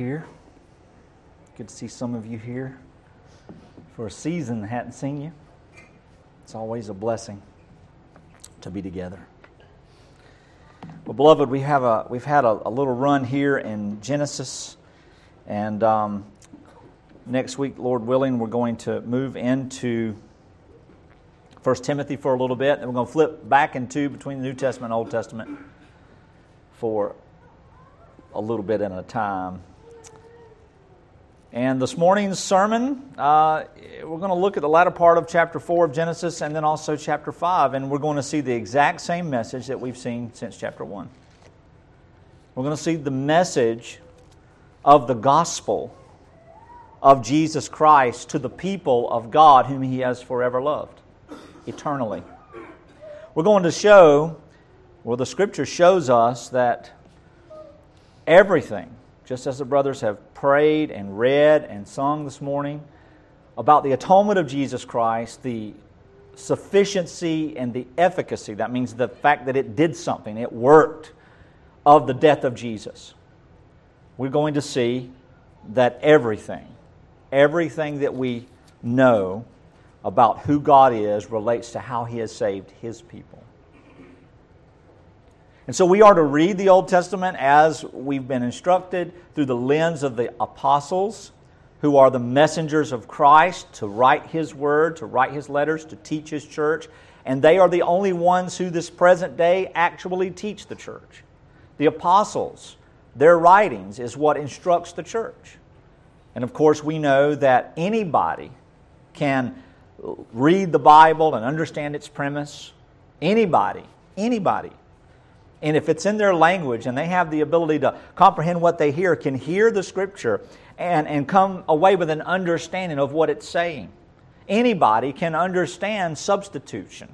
here. Good to see some of you here. For a season, hadn't seen you. It's always a blessing to be together. Well, beloved, we have a, we've had a, a little run here in Genesis, and um, next week, Lord willing, we're going to move into 1 Timothy for a little bit, and we're going to flip back into between the New Testament and Old Testament for a little bit at a time. And this morning's sermon, uh, we're going to look at the latter part of chapter 4 of Genesis and then also chapter 5, and we're going to see the exact same message that we've seen since chapter 1. We're going to see the message of the gospel of Jesus Christ to the people of God whom He has forever loved, eternally. We're going to show, well, the scripture shows us that everything just as the brothers have prayed and read and sung this morning about the atonement of Jesus Christ, the sufficiency and the efficacy, that means the fact that it did something, it worked, of the death of Jesus. We're going to see that everything, everything that we know about who God is relates to how He has saved His people. And so we are to read the Old Testament as we've been instructed through the lens of the apostles, who are the messengers of Christ to write His word, to write His letters, to teach His church. And they are the only ones who, this present day, actually teach the church. The apostles, their writings is what instructs the church. And of course, we know that anybody can read the Bible and understand its premise. Anybody, anybody and if it's in their language and they have the ability to comprehend what they hear, can hear the scripture and, and come away with an understanding of what it's saying. Anybody can understand substitution.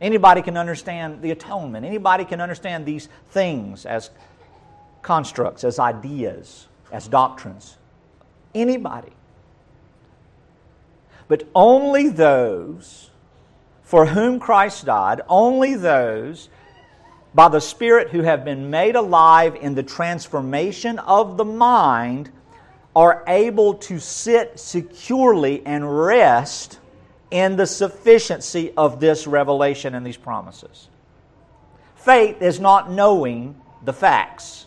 Anybody can understand the atonement. Anybody can understand these things as constructs, as ideas, as doctrines. Anybody. But only those for whom Christ died, only those by the Spirit who have been made alive in the transformation of the mind are able to sit securely and rest in the sufficiency of this revelation and these promises. Faith is not knowing the facts,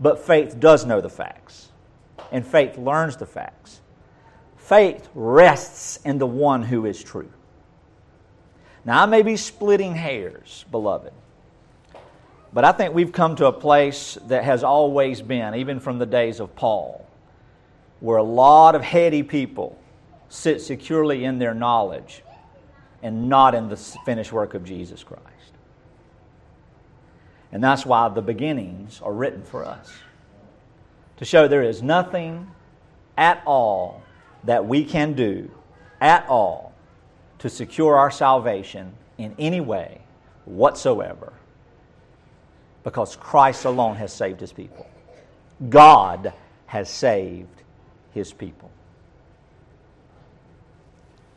but faith does know the facts, and faith learns the facts. Faith rests in the one who is true. Now, I may be splitting hairs, beloved. But I think we've come to a place that has always been, even from the days of Paul, where a lot of heady people sit securely in their knowledge and not in the finished work of Jesus Christ. And that's why the beginnings are written for us to show there is nothing at all that we can do at all to secure our salvation in any way whatsoever because Christ alone has saved his people. God has saved his people.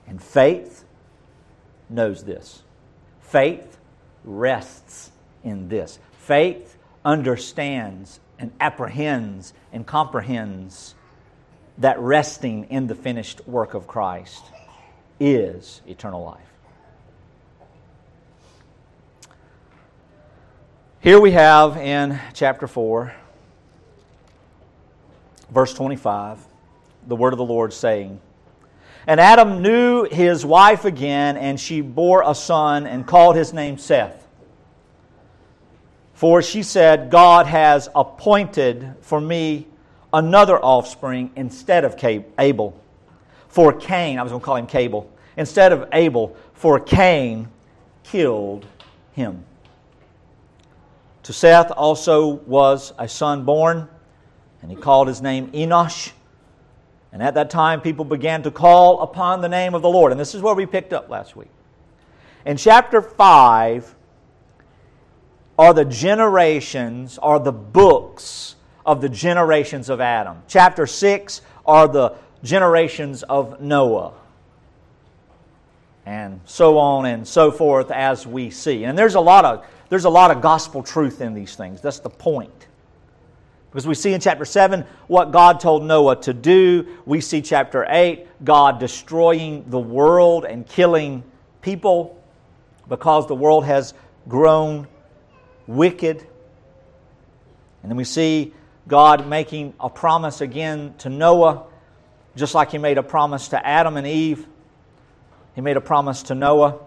And faith knows this. Faith rests in this. Faith understands and apprehends and comprehends that resting in the finished work of Christ is eternal life. Here we have in chapter 4, verse 25, the word of the Lord saying, And Adam knew his wife again, and she bore a son and called his name Seth. For she said, God has appointed for me another offspring instead of Abel. For Cain, I was going to call him Cable, instead of Abel, for Cain killed him. To Seth also was a son born, and he called his name Enosh. And at that time, people began to call upon the name of the Lord. And this is where we picked up last week. In chapter 5 are the generations, are the books of the generations of Adam. Chapter 6 are the generations of Noah. And so on and so forth as we see. And there's a lot of there's a lot of gospel truth in these things. That's the point. Because we see in chapter 7 what God told Noah to do. We see chapter 8, God destroying the world and killing people because the world has grown wicked. And then we see God making a promise again to Noah, just like He made a promise to Adam and Eve. He made a promise to Noah.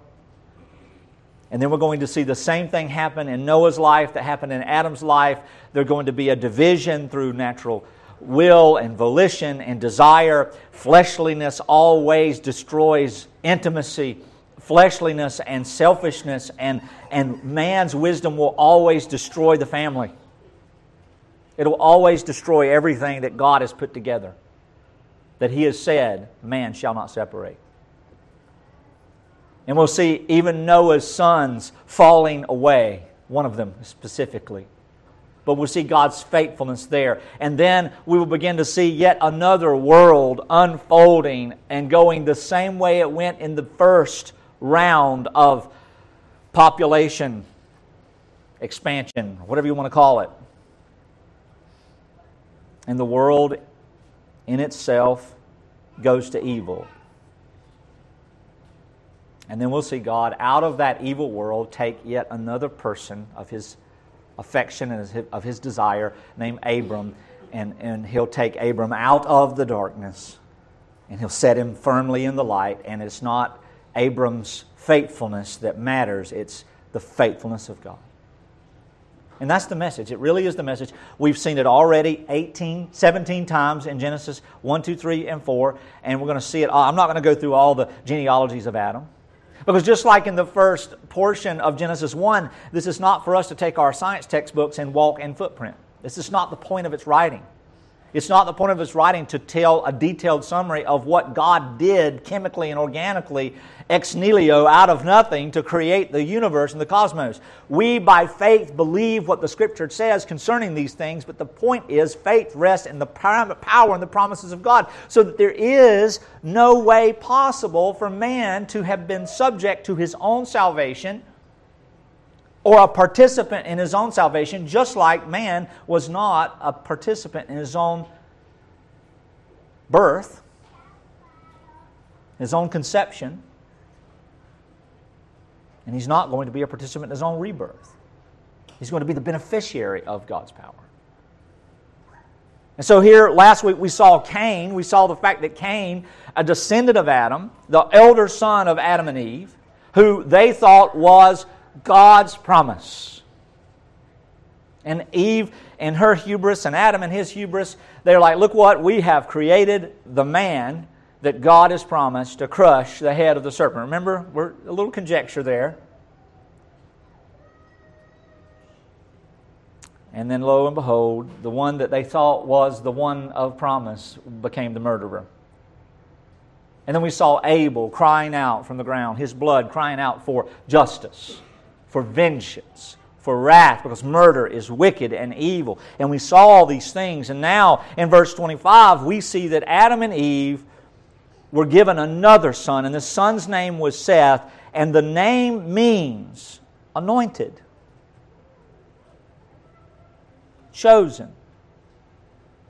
And then we're going to see the same thing happen in Noah's life that happened in Adam's life. There's going to be a division through natural will and volition and desire. Fleshliness always destroys intimacy. Fleshliness and selfishness and, and man's wisdom will always destroy the family. It'll always destroy everything that God has put together, that He has said, man shall not separate. And we'll see even Noah's sons falling away, one of them specifically. But we'll see God's faithfulness there. And then we will begin to see yet another world unfolding and going the same way it went in the first round of population expansion, whatever you want to call it. And the world in itself goes to evil. And then we'll see God out of that evil world take yet another person of his affection and of his desire named Abram. And, and he'll take Abram out of the darkness and he'll set him firmly in the light. And it's not Abram's faithfulness that matters, it's the faithfulness of God. And that's the message. It really is the message. We've seen it already 18, 17 times in Genesis 1, 2, 3, and 4. And we're going to see it. All. I'm not going to go through all the genealogies of Adam. Because just like in the first portion of Genesis 1, this is not for us to take our science textbooks and walk in footprint. This is not the point of its writing. It's not the point of its writing to tell a detailed summary of what God did chemically and organically ex nihilo out of nothing to create the universe and the cosmos. We, by faith, believe what the Scripture says concerning these things, but the point is faith rests in the power and the promises of God, so that there is no way possible for man to have been subject to his own salvation or a participant in his own salvation, just like man was not a participant in his own birth, his own conception, and he's not going to be a participant in his own rebirth. He's going to be the beneficiary of God's power. And so here, last week, we saw Cain. We saw the fact that Cain, a descendant of Adam, the elder son of Adam and Eve, who they thought was God's promise. And Eve and her hubris and Adam and his hubris, they're like, look what, we have created the man that God has promised to crush the head of the serpent. Remember, we're a little conjecture there. And then lo and behold, the one that they thought was the one of promise became the murderer. And then we saw Abel crying out from the ground, his blood crying out for justice for vengeance, for wrath, because murder is wicked and evil. And we saw all these things. And now in verse 25, we see that Adam and Eve were given another son, and the son's name was Seth, and the name means anointed, chosen,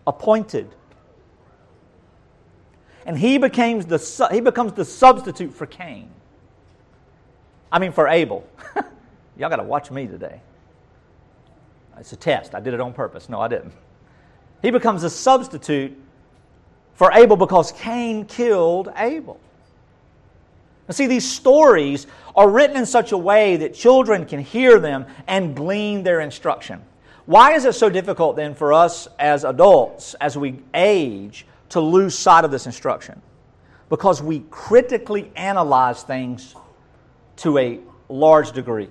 appointed. And he, became the, he becomes the substitute for Cain. I mean, for Abel. Y'all got to watch me today. It's a test. I did it on purpose. No, I didn't. He becomes a substitute for Abel because Cain killed Abel. Now, see, these stories are written in such a way that children can hear them and glean their instruction. Why is it so difficult then for us as adults, as we age, to lose sight of this instruction? Because we critically analyze things to a large degree.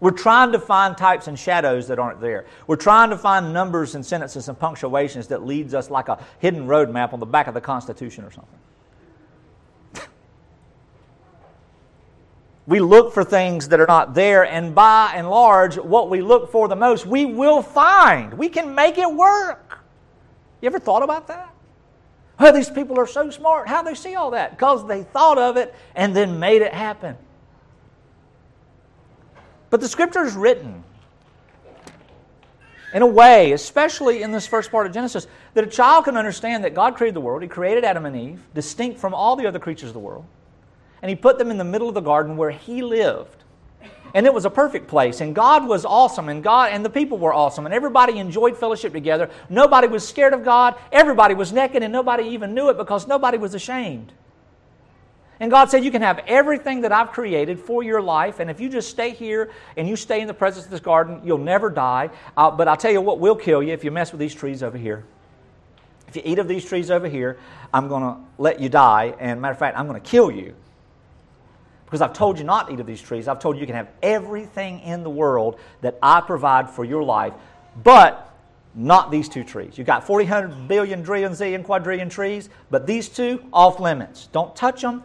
We're trying to find types and shadows that aren't there. We're trying to find numbers and sentences and punctuations that leads us like a hidden road map on the back of the Constitution or something. we look for things that are not there, and by and large, what we look for the most, we will find. We can make it work. You ever thought about that? Oh, these people are so smart. How do they see all that? Because they thought of it and then made it happen. But the scripture is written in a way, especially in this first part of Genesis, that a child can understand that God created the world. He created Adam and Eve, distinct from all the other creatures of the world. And He put them in the middle of the garden where He lived. And it was a perfect place. And God was awesome. And God and the people were awesome. And everybody enjoyed fellowship together. Nobody was scared of God. Everybody was naked, and nobody even knew it because nobody was ashamed. And God said, You can have everything that I've created for your life, and if you just stay here and you stay in the presence of this garden, you'll never die. Uh, but I'll tell you what will kill you if you mess with these trees over here. If you eat of these trees over here, I'm going to let you die. And matter of fact, I'm going to kill you. Because I've told you not to eat of these trees. I've told you you can have everything in the world that I provide for your life, but not these two trees. You've got 400 billion, trillion, zillion, quadrillion trees, but these two, off limits. Don't touch them,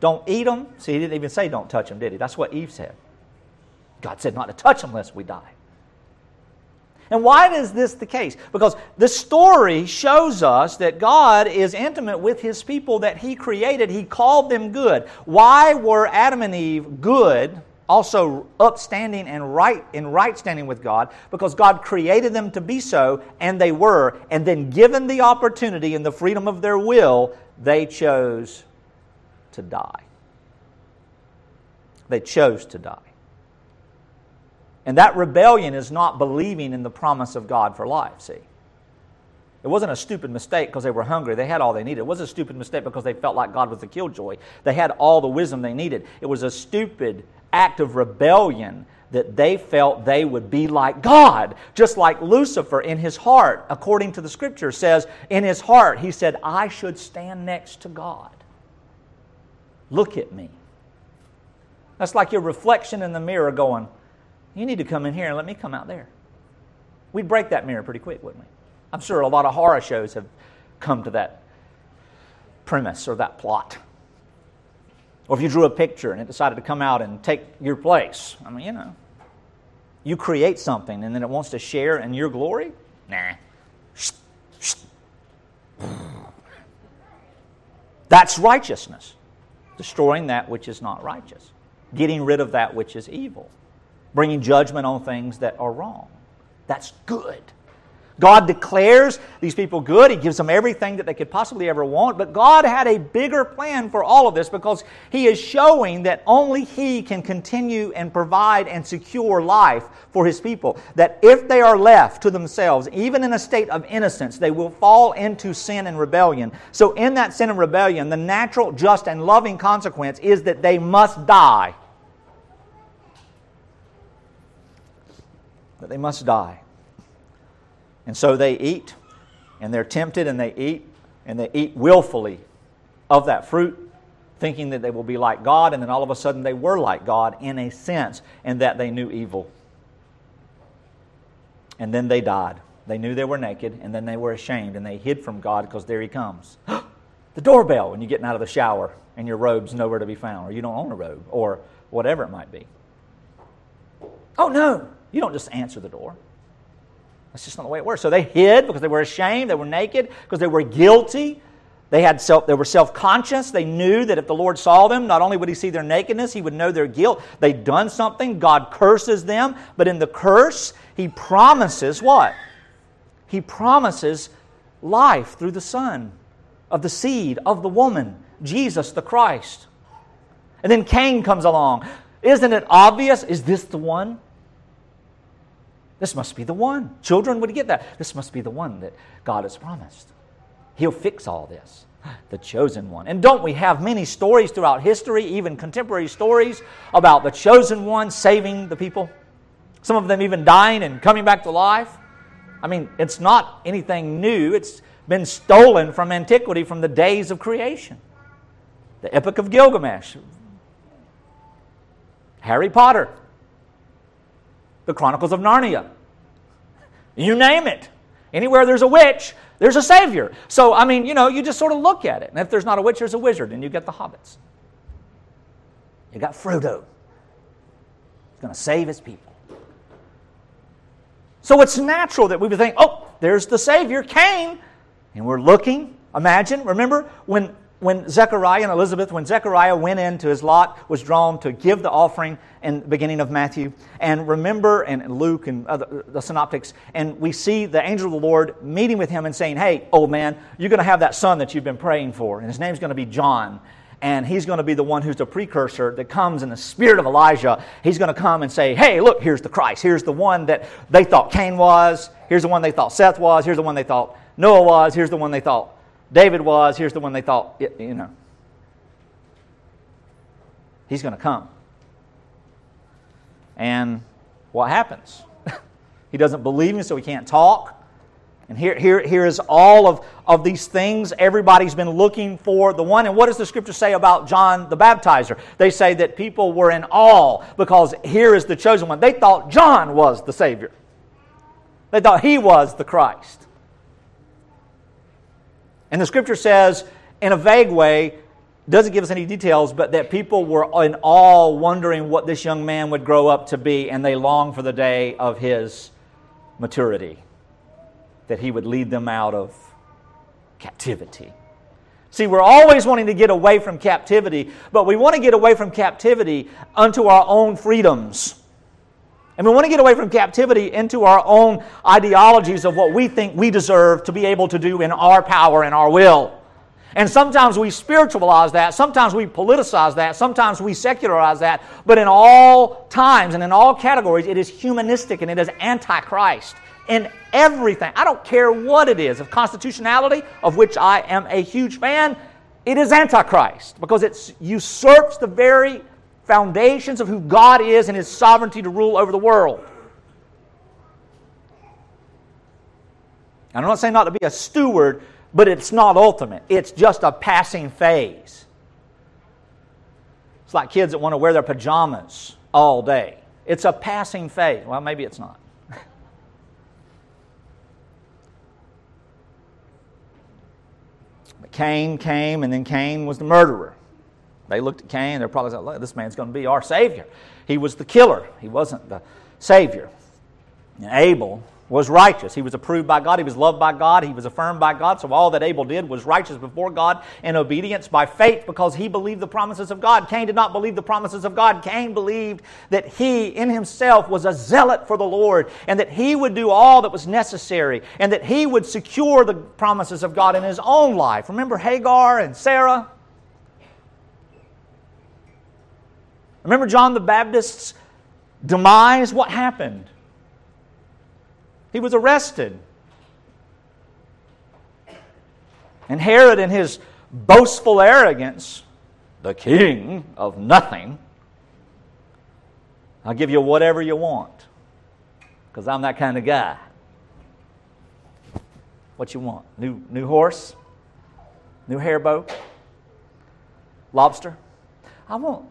don't eat them. See, he didn't even say don't touch them, did he? That's what Eve said. God said not to touch them lest we die. And why is this the case? Because the story shows us that God is intimate with his people that he created. He called them good. Why were Adam and Eve good, also upstanding and right in right standing with God? Because God created them to be so, and they were. And then given the opportunity and the freedom of their will, they chose to die. They chose to die. And that rebellion is not believing in the promise of God for life, see. It wasn't a stupid mistake because they were hungry. They had all they needed. It was a stupid mistake because they felt like God was the killjoy. They had all the wisdom they needed. It was a stupid act of rebellion that they felt they would be like God. Just like Lucifer in his heart, according to the scripture, says, in his heart, he said, I should stand next to God. Look at me. That's like your reflection in the mirror going, You need to come in here and let me come out there. We'd break that mirror pretty quick, wouldn't we? I'm sure a lot of horror shows have come to that premise or that plot. Or if you drew a picture and it decided to come out and take your place, I mean, you know. You create something and then it wants to share in your glory? Nah. That's righteousness destroying that which is not righteous, getting rid of that which is evil, bringing judgment on things that are wrong. That's good. God declares these people good. He gives them everything that they could possibly ever want. But God had a bigger plan for all of this because He is showing that only He can continue and provide and secure life for His people. That if they are left to themselves, even in a state of innocence, they will fall into sin and rebellion. So, in that sin and rebellion, the natural, just, and loving consequence is that they must die. That they must die. And so they eat, and they're tempted, and they eat, and they eat willfully of that fruit, thinking that they will be like God, and then all of a sudden they were like God in a sense, and that they knew evil. And then they died. They knew they were naked, and then they were ashamed, and they hid from God because there he comes. the doorbell when you're getting out of the shower and your robe's nowhere to be found, or you don't own a robe, or whatever it might be. Oh no, you don't just answer the door. That's just not the way it works. So they hid because they were ashamed, they were naked, because they were guilty. They, had self, they were self conscious. They knew that if the Lord saw them, not only would He see their nakedness, He would know their guilt. They'd done something. God curses them. But in the curse, He promises what? He promises life through the Son of the seed of the woman, Jesus the Christ. And then Cain comes along. Isn't it obvious? Is this the one? This must be the one. Children would get that. This must be the one that God has promised. He'll fix all this. The chosen one. And don't we have many stories throughout history, even contemporary stories, about the chosen one saving the people? Some of them even dying and coming back to life. I mean, it's not anything new, it's been stolen from antiquity from the days of creation. The Epic of Gilgamesh, Harry Potter, the Chronicles of Narnia. You name it. Anywhere there's a witch, there's a savior. So, I mean, you know, you just sort of look at it. And if there's not a witch, there's a wizard, and you get the hobbits. You got Frodo. He's going to save his people. So it's natural that we would think, oh, there's the Savior, Cain. And we're looking. Imagine, remember when when Zechariah and Elizabeth, when Zechariah went into his lot, was drawn to give the offering in the beginning of Matthew, and remember, and Luke and other, the synoptics, and we see the angel of the Lord meeting with him and saying, Hey, old man, you're going to have that son that you've been praying for, and his name's going to be John. And he's going to be the one who's the precursor that comes in the spirit of Elijah. He's going to come and say, Hey, look, here's the Christ. Here's the one that they thought Cain was. Here's the one they thought Seth was. Here's the one they thought Noah was. Here's the one they thought David was. Here's the one they thought, you know. He's going to come. And what happens? he doesn't believe me, so he can't talk. And here, here, here is all of, of these things everybody's been looking for the one. And what does the scripture say about John the baptizer? They say that people were in awe because here is the chosen one. They thought John was the Savior, they thought he was the Christ. And the scripture says, in a vague way, doesn't give us any details, but that people were in awe, wondering what this young man would grow up to be, and they longed for the day of his maturity, that he would lead them out of captivity. See, we're always wanting to get away from captivity, but we want to get away from captivity unto our own freedoms. And we want to get away from captivity into our own ideologies of what we think we deserve to be able to do in our power and our will. And sometimes we spiritualize that, sometimes we politicize that, sometimes we secularize that, but in all times and in all categories, it is humanistic and it is antichrist in everything. I don't care what it is, of constitutionality, of which I am a huge fan, it is antichrist because it usurps the very foundations of who God is and His sovereignty to rule over the world. I'm not saying not to be a steward, but it's not ultimate. It's just a passing phase. It's like kids that want to wear their pajamas all day. It's a passing phase. Well, maybe it's not. but Cain came, and then Cain was the murderer. They looked at Cain, they're probably like, this man's going to be our Savior. He was the killer, he wasn't the Savior. And Abel was righteous. He was approved by God. He was loved by God. He was affirmed by God. So all that Abel did was righteous before God in obedience by faith because he believed the promises of God. Cain did not believe the promises of God. Cain believed that he in himself was a zealot for the Lord and that he would do all that was necessary and that he would secure the promises of God in his own life. Remember Hagar and Sarah? Remember John the Baptist's demise? What happened? He was arrested. And Herod, in his boastful arrogance, the king of nothing, I'll give you whatever you want because I'm that kind of guy. What you want? New, new horse? New hair bow? Lobster? I want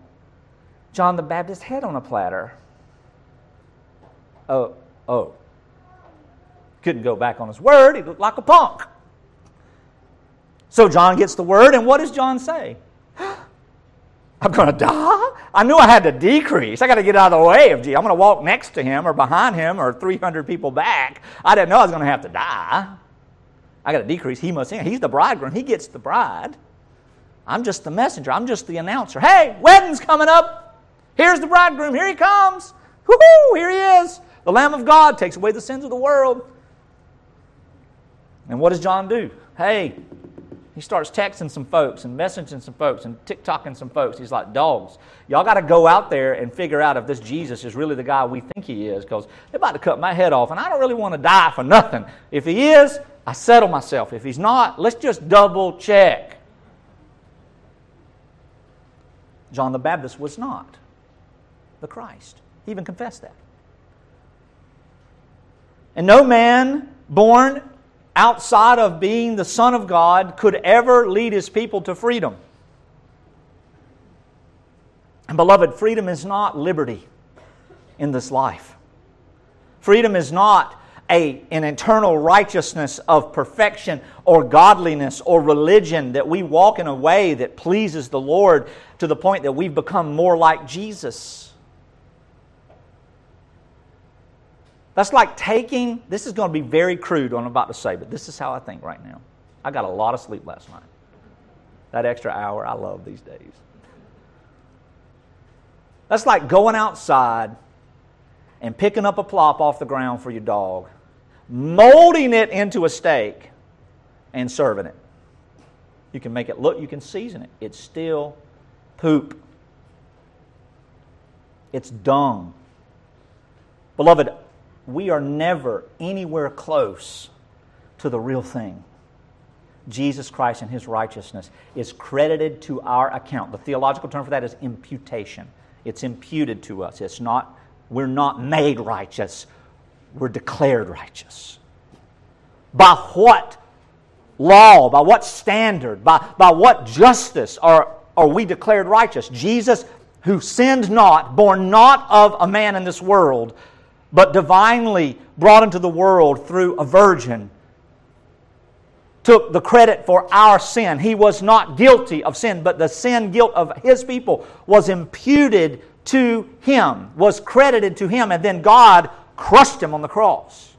John the Baptist's head on a platter. Oh, oh. Couldn't go back on his word. He looked like a punk. So John gets the word, and what does John say? I'm going to die? I knew I had to decrease. I got to get out of the way of Jesus. I'm going to walk next to him or behind him or 300 people back. I didn't know I was going to have to die. I got to decrease. He must He's the bridegroom. He gets the bride. I'm just the messenger. I'm just the announcer. Hey, wedding's coming up. Here's the bridegroom. Here he comes. Woohoo! Here he is. The Lamb of God takes away the sins of the world. And what does John do? Hey, he starts texting some folks and messaging some folks and TikToking some folks. He's like, dogs, y'all got to go out there and figure out if this Jesus is really the guy we think he is because they're about to cut my head off and I don't really want to die for nothing. If he is, I settle myself. If he's not, let's just double check. John the Baptist was not the Christ. He even confessed that. And no man born outside of being the Son of God could ever lead his people to freedom. And beloved, freedom is not liberty in this life. Freedom is not a, an internal righteousness of perfection or godliness or religion that we walk in a way that pleases the Lord to the point that we've become more like Jesus. That's like taking, this is going to be very crude what I'm about to say, but this is how I think right now. I got a lot of sleep last night. That extra hour, I love these days. That's like going outside and picking up a plop off the ground for your dog, molding it into a steak, and serving it. You can make it look, you can season it. It's still poop. It's dung. Beloved, we are never anywhere close to the real thing. Jesus Christ and his righteousness is credited to our account. The theological term for that is imputation. It's imputed to us. It's not, we're not made righteous, we're declared righteous. By what law, by what standard, by, by what justice are, are we declared righteous? Jesus, who sinned not, born not of a man in this world, but divinely brought into the world through a virgin, took the credit for our sin. He was not guilty of sin, but the sin guilt of his people was imputed to him, was credited to him, and then God crushed him on the cross.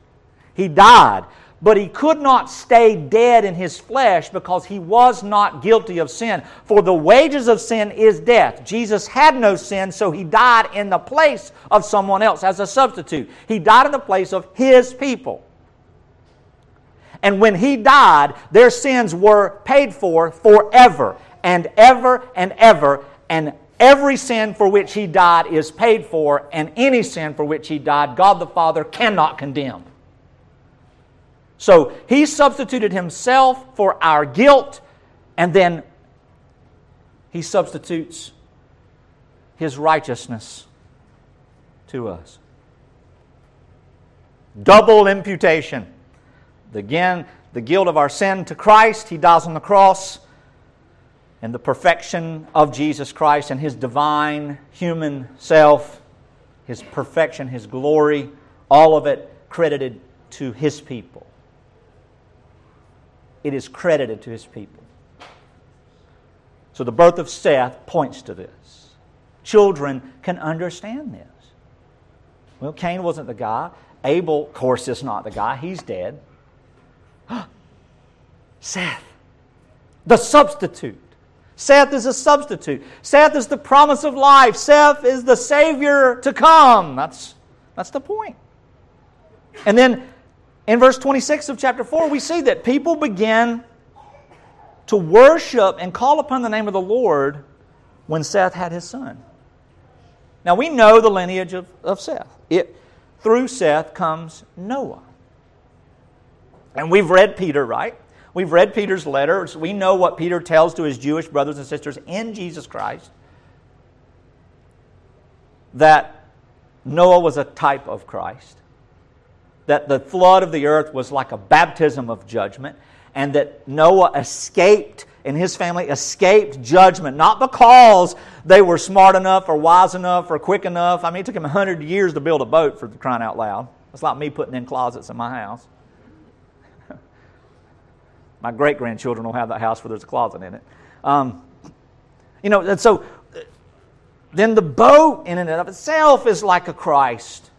He died but he could not stay dead in his flesh because he was not guilty of sin. For the wages of sin is death. Jesus had no sin, so he died in the place of someone else as a substitute. He died in the place of his people. And when he died, their sins were paid for forever and ever and ever. And every sin for which he died is paid for, and any sin for which he died, God the Father cannot condemn. So he substituted himself for our guilt, and then he substitutes his righteousness to us. Double imputation. Again, the guilt of our sin to Christ, he dies on the cross, and the perfection of Jesus Christ and his divine human self, his perfection, his glory, all of it credited to his people it is credited to his people. So the birth of Seth points to this. Children can understand this. Well, Cain wasn't the guy. Abel, of course, is not the guy. He's dead. Seth, the substitute. Seth is a substitute. Seth is the promise of life. Seth is the Savior to come. That's, that's the point. And then in verse 26 of chapter 4, we see that people began to worship and call upon the name of the Lord when Seth had his son. Now we know the lineage of, of Seth. It, through Seth comes Noah. And we've read Peter, right? We've read Peter's letters. We know what Peter tells to his Jewish brothers and sisters in Jesus Christ that Noah was a type of Christ that the flood of the earth was like a baptism of judgment, and that Noah escaped and his family escaped judgment, not because they were smart enough or wise enough or quick enough. I mean, it took them 100 years to build a boat for crying out loud. It's like me putting in closets in my house. my great grandchildren will have that house where there's a closet in it. Um, you know, and so then the boat in and of itself is like a Christ.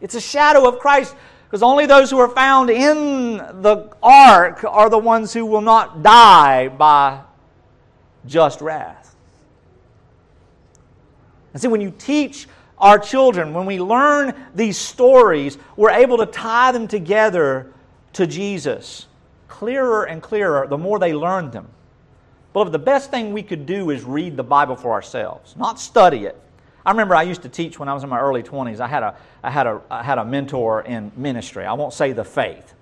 It's a shadow of Christ because only those who are found in the ark are the ones who will not die by just wrath. And see, when you teach our children, when we learn these stories, we're able to tie them together to Jesus clearer and clearer the more they learn them. Beloved, the best thing we could do is read the Bible for ourselves, not study it. I remember I used to teach when I was in my early 20s. I had a, I had a, I had a mentor in ministry. I won't say the faith,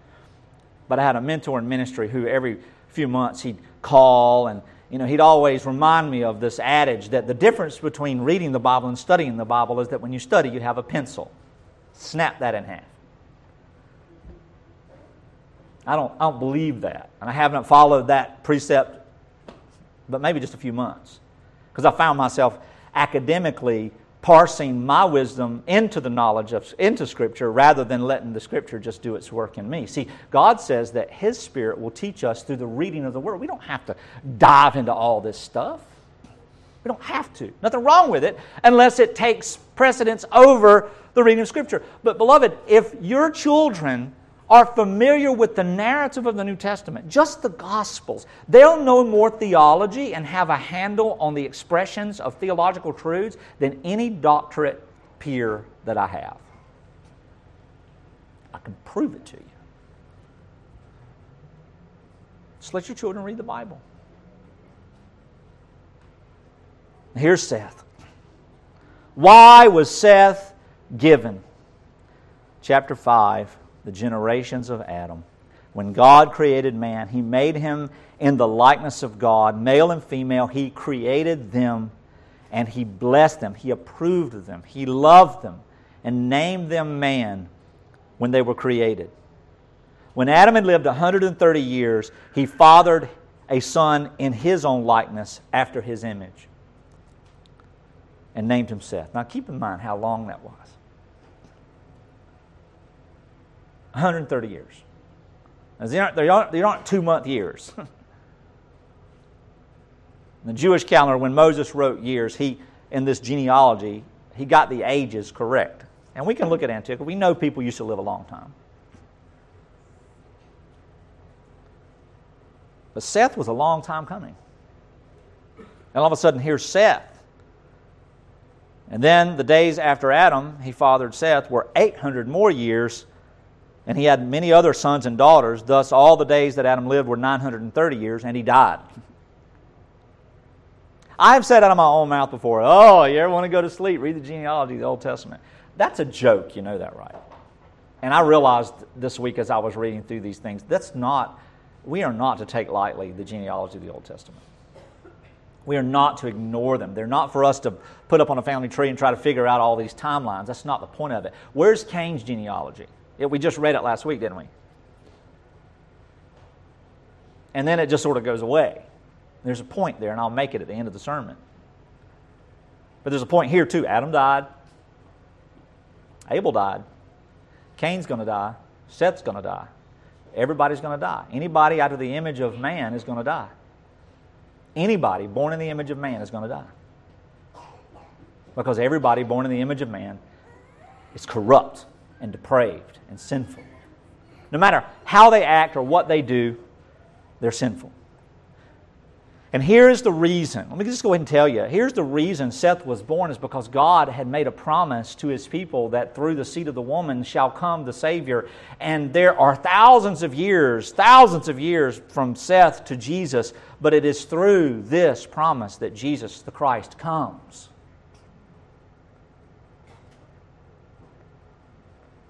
but I had a mentor in ministry who every few months he'd call and you know, he'd always remind me of this adage that the difference between reading the Bible and studying the Bible is that when you study, you have a pencil. Snap that in half. I don't, I don't believe that. And I haven't followed that precept, but maybe just a few months. Because I found myself academically parsing my wisdom into the knowledge of into scripture rather than letting the scripture just do its work in me. See god says that his spirit will teach us through the reading of the word. We don't have to dive into all this stuff. We don't have to. Nothing wrong with it unless it takes precedence over the reading of scripture. But beloved if your children are familiar with the narrative of the New Testament, just the Gospels, they'll know more theology and have a handle on the expressions of theological truths than any doctorate peer that I have. I can prove it to you. Just let your children read the Bible. Here's Seth. Why was Seth given? Chapter 5 the generations of Adam. When God created man, He made him in the likeness of God, male and female. He created them and He blessed them. He approved of them. He loved them and named them man when they were created. When Adam had lived 130 years, he fathered a son in his own likeness after his image and named him Seth. Now keep in mind how long that was. 130 years. They aren't, they aren't, aren't two month years. the Jewish calendar, when Moses wrote years, he, in this genealogy, he got the ages correct. And we can look at antiquity. We know people used to live a long time. But Seth was a long time coming. And all of a sudden, here's Seth. And then the days after Adam, he fathered Seth, were 800 more years and he had many other sons and daughters. Thus, all the days that Adam lived were 930 years, and he died. I've said out of my own mouth before, oh, you ever want to go to sleep? Read the genealogy of the Old Testament. That's a joke, you know that, right? And I realized this week as I was reading through these things, that's not, we are not to take lightly the genealogy of the Old Testament. We are not to ignore them. They're not for us to put up on a family tree and try to figure out all these timelines. That's not the point of it. Where's Cain's genealogy? It, we just read it last week, didn't we? And then it just sort of goes away. There's a point there, and I'll make it at the end of the sermon. But there's a point here, too. Adam died. Abel died. Cain's going to die. Seth's going to die. Everybody's going to die. Anybody out of the image of man is going to die. Anybody born in the image of man is going to die. Because everybody born in the image of man is corrupt and depraved and sinful. No matter how they act or what they do, they're sinful. And here's the reason. Let me just go ahead and tell you. Here's the reason Seth was born is because God had made a promise to his people that through the seed of the woman shall come the Savior. And there are thousands of years, thousands of years from Seth to Jesus, but it is through this promise that Jesus the Christ comes.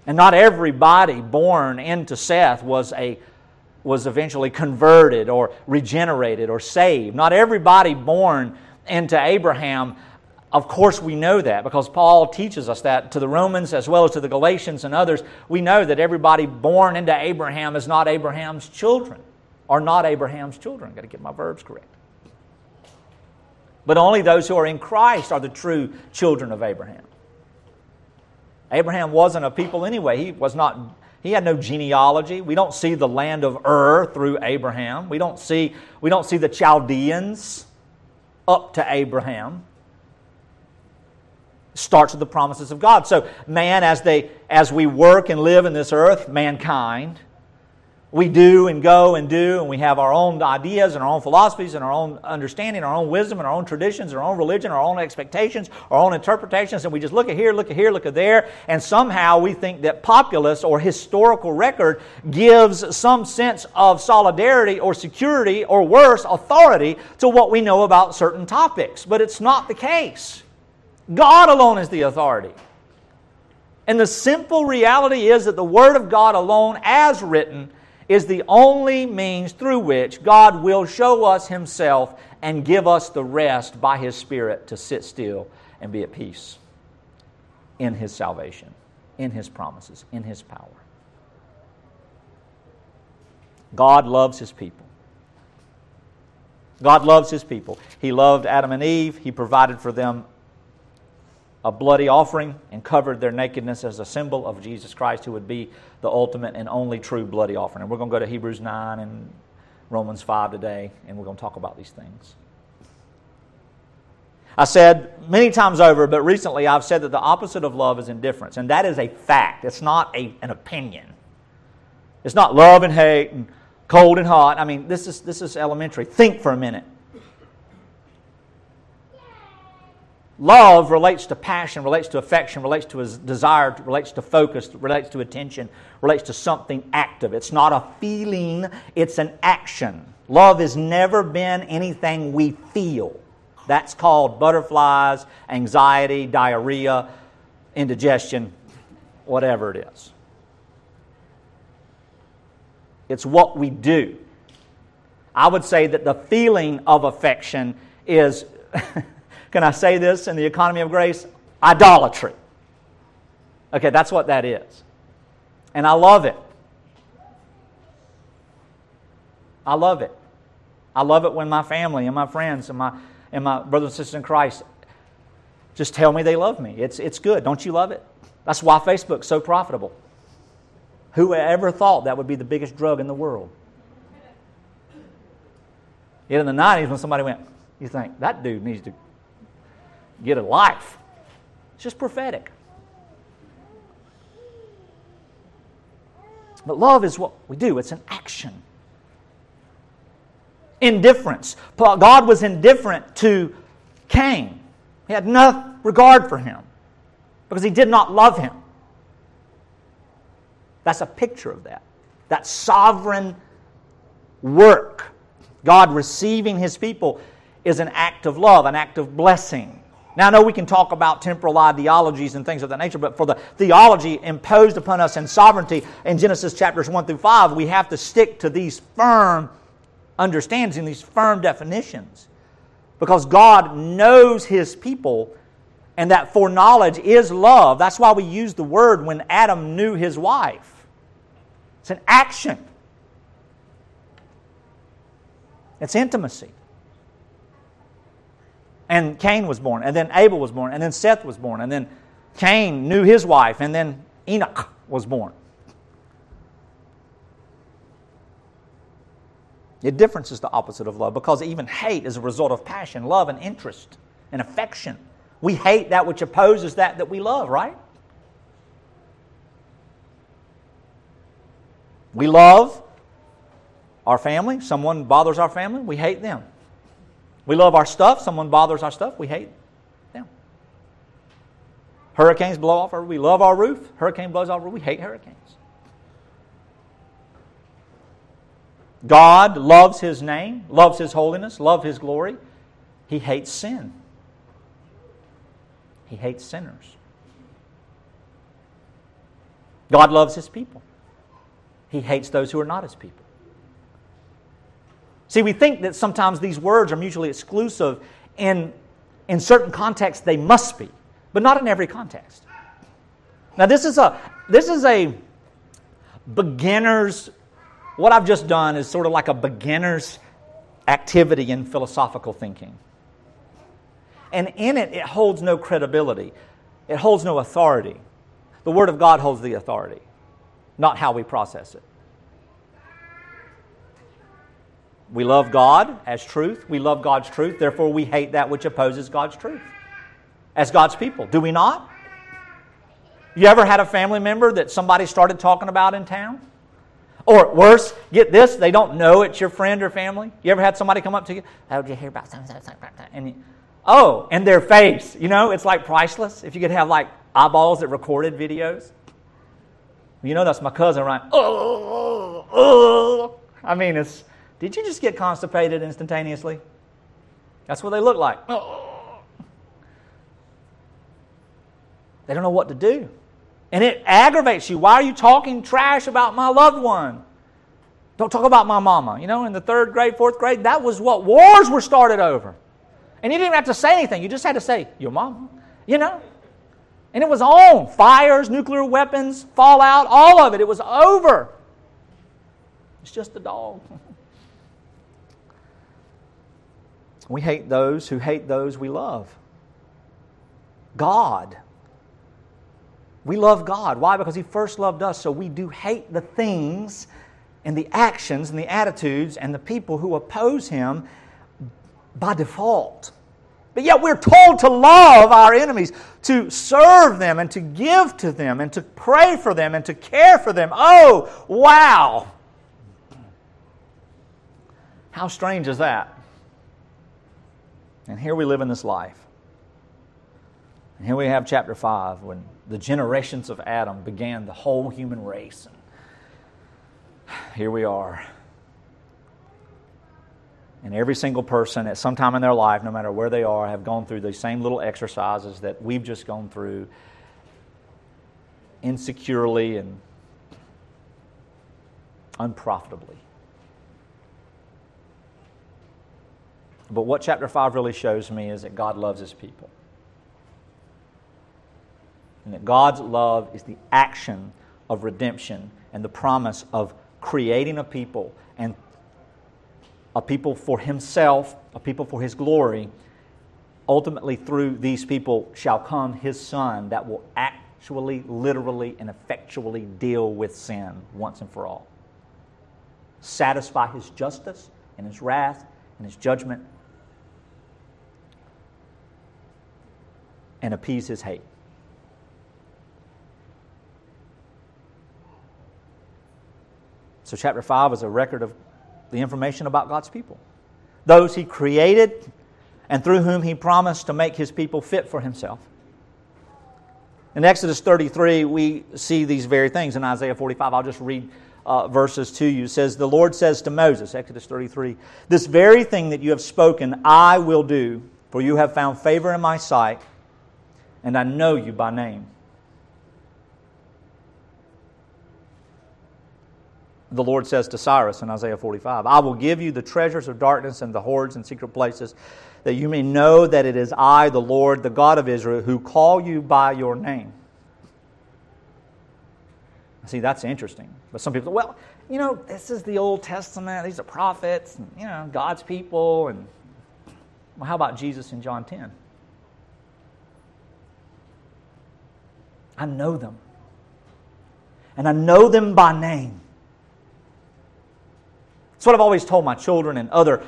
And not everybody born into Seth was a was eventually converted or regenerated or saved. Not everybody born into Abraham of course, we know that because Paul teaches us that to the Romans as well as to the Galatians and others. We know that everybody born into Abraham is not Abraham's children, or not Abraham's children. I've got to get my verbs correct. But only those who are in Christ are the true children of Abraham. Abraham wasn't a people anyway. He was not he had no genealogy. We don't see the land of Ur through Abraham. We don't see, we don't see the Chaldeans up to Abraham. Starts with the promises of God. So man, as they as we work and live in this earth, mankind, we do and go and do, and we have our own ideas and our own philosophies and our own understanding, our own wisdom and our own traditions, our own religion, our own expectations, our own interpretations, and we just look at here, look at here, look at there, and somehow we think that populace or historical record gives some sense of solidarity or security or worse, authority to what we know about certain topics. But it's not the case. God alone is the authority. And the simple reality is that the Word of God alone, as written, is the only means through which God will show us Himself and give us the rest by His Spirit to sit still and be at peace in His salvation, in His promises, in His power. God loves His people. God loves His people. He loved Adam and Eve, He provided for them a bloody offering and covered their nakedness as a symbol of Jesus Christ, who would be the ultimate and only true bloody offering. And we're going to go to Hebrews 9 and Romans 5 today, and we're going to talk about these things. I said many times over, but recently I've said that the opposite of love is indifference, and that is a fact. It's not a, an opinion. It's not love and hate and cold and hot. I mean, this is, this is elementary. Think for a minute. Love relates to passion, relates to affection, relates to desire, relates to focus, relates to attention, relates to something active. It's not a feeling, it's an action. Love has never been anything we feel. That's called butterflies, anxiety, diarrhea, indigestion, whatever it is. It's what we do. I would say that the feeling of affection is, can I say this in the economy of grace? Idolatry. Okay, that's what that is. And I love it. I love it. I love it when my family and my friends and my, and my brothers and sisters in Christ just tell me they love me. It's, it's good. Don't you love it? That's why Facebook's so profitable. Who ever thought that would be the biggest drug in the world? Yet in the 90s, when somebody went, you think, that dude needs to get a life. It's just prophetic. But love is what we do, it's an action. Indifference. God was indifferent to Cain. He had no regard for him because he did not love him. That's a picture of that. That sovereign work, God receiving his people, is an act of love, an act of blessing. Now, I know we can talk about temporal ideologies and things of that nature, but for the theology imposed upon us in sovereignty in Genesis chapters 1 through 5, we have to stick to these firm understandings, these firm definitions. Because God knows His people, and that foreknowledge is love. That's why we use the word when Adam knew his wife. It's an action, it's intimacy. And Cain was born, and then Abel was born, and then Seth was born, and then Cain knew his wife, and then Enoch was born. Indifference is the opposite of love because even hate is a result of passion, love, and interest and affection. We hate that which opposes that that we love, right? We love our family. Someone bothers our family, we hate them. We love our stuff. Someone bothers our stuff, we hate them. Hurricanes blow off our roof. We love our roof. Hurricane blows off our roof. We hate hurricanes. God loves His name, loves His holiness, loves His glory. He hates sin. He hates sinners. God loves His people. He hates those who are not His people. See, we think that sometimes these words are mutually exclusive. In, in certain contexts, they must be, but not in every context. Now, this is a, this is a beginner's, what I've just done is sort of like a beginner's activity in philosophical thinking. And in it, it holds no credibility, it holds no authority. The Word of God holds the authority, not how we process it. We love God as truth. We love God's truth. Therefore, we hate that which opposes God's truth as God's people. Do we not? You ever had a family member that somebody started talking about in town? Or worse, get this, they don't know it's your friend or family. You ever had somebody come up to you? How did you hear about something? And you, oh, and their face. You know, it's like priceless. If you could have like eyeballs that recorded videos. You know, that's my cousin, right? Oh, oh. oh. I mean, it's did you just get constipated instantaneously? That's what they look like. Oh. They don't know what to do. And it aggravates you. Why are you talking trash about my loved one? Don't talk about my mama. You know, in the third grade, fourth grade, that was what wars were started over. And you didn't even have to say anything. You just had to say, your mama. You know? And it was on. Fires, nuclear weapons, fallout, all of it. It was over. It's just a dog. We hate those who hate those we love. God. We love God. Why? Because He first loved us, so we do hate the things and the actions and the attitudes and the people who oppose Him by default. But yet we're told to love our enemies, to serve them, and to give to them, and to pray for them, and to care for them. Oh, wow! How strange is that? And here we live in this life. And here we have chapter 5 when the generations of Adam began the whole human race. And here we are. And every single person at some time in their life, no matter where they are, have gone through these same little exercises that we've just gone through insecurely and unprofitably. But what chapter 5 really shows me is that God loves his people. And that God's love is the action of redemption and the promise of creating a people and a people for himself, a people for his glory. Ultimately, through these people shall come his son that will actually, literally, and effectually deal with sin once and for all. Satisfy his justice and his wrath and his judgment, and appease his hate. So, chapter 5 is a record of the information about God's people. Those He created and through whom He promised to make His people fit for Himself. In Exodus 33, we see these very things. In Isaiah 45, I'll just read uh, verses to you. It says, The Lord says to Moses, Exodus 33, This very thing that you have spoken, I will do, for you have found favor in my sight, and I know you by name. the Lord says to Cyrus in Isaiah 45 I will give you the treasures of darkness and the hoards and secret places, that you may know that it is I, the Lord, the God of Israel, who call you by your name. See, that's interesting. But some people, well, you know, this is the Old Testament. These are prophets, and, you know, God's people. And well, how about Jesus in John 10? I know them. And I know them by name. It's what I've always told my children and other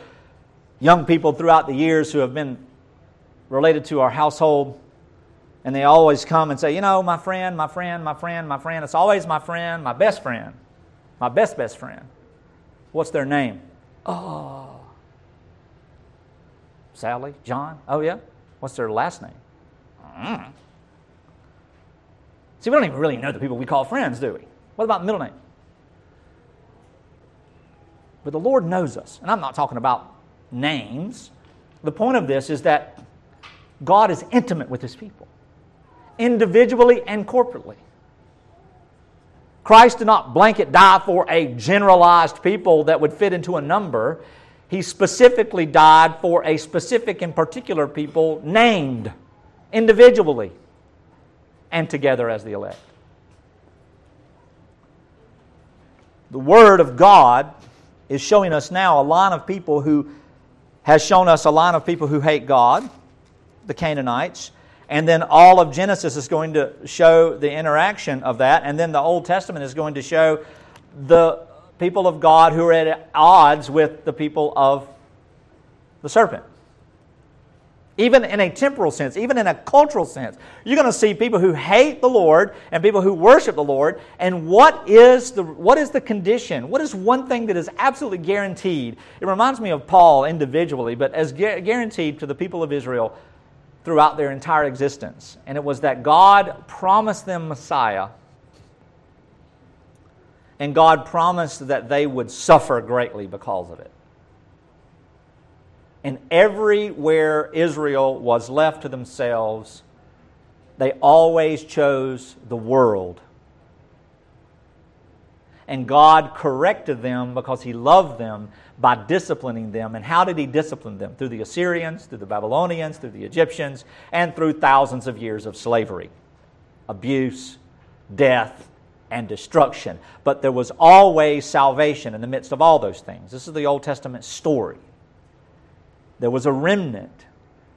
young people throughout the years who have been related to our household. And they always come and say, You know, my friend, my friend, my friend, my friend. It's always my friend, my best friend, my best, best friend. What's their name? Oh. Sally? John? Oh, yeah? What's their last name? Mm. See, we don't even really know the people we call friends, do we? What about middle name? But the Lord knows us. And I'm not talking about names. The point of this is that God is intimate with his people, individually and corporately. Christ did not blanket die for a generalized people that would fit into a number. He specifically died for a specific and particular people named individually and together as the elect. The Word of God is showing us now a line of people who has shown us a line of people who hate God, the Canaanites, and then all of Genesis is going to show the interaction of that, and then the Old Testament is going to show the people of God who are at odds with the people of the serpent even in a temporal sense, even in a cultural sense. You're going to see people who hate the Lord and people who worship the Lord. And what is the, what is the condition? What is one thing that is absolutely guaranteed? It reminds me of Paul individually, but as guaranteed to the people of Israel throughout their entire existence. And it was that God promised them Messiah. And God promised that they would suffer greatly because of it. And everywhere Israel was left to themselves, they always chose the world. And God corrected them because He loved them by disciplining them. And how did He discipline them? Through the Assyrians, through the Babylonians, through the Egyptians, and through thousands of years of slavery, abuse, death, and destruction. But there was always salvation in the midst of all those things. This is the Old Testament story there was a remnant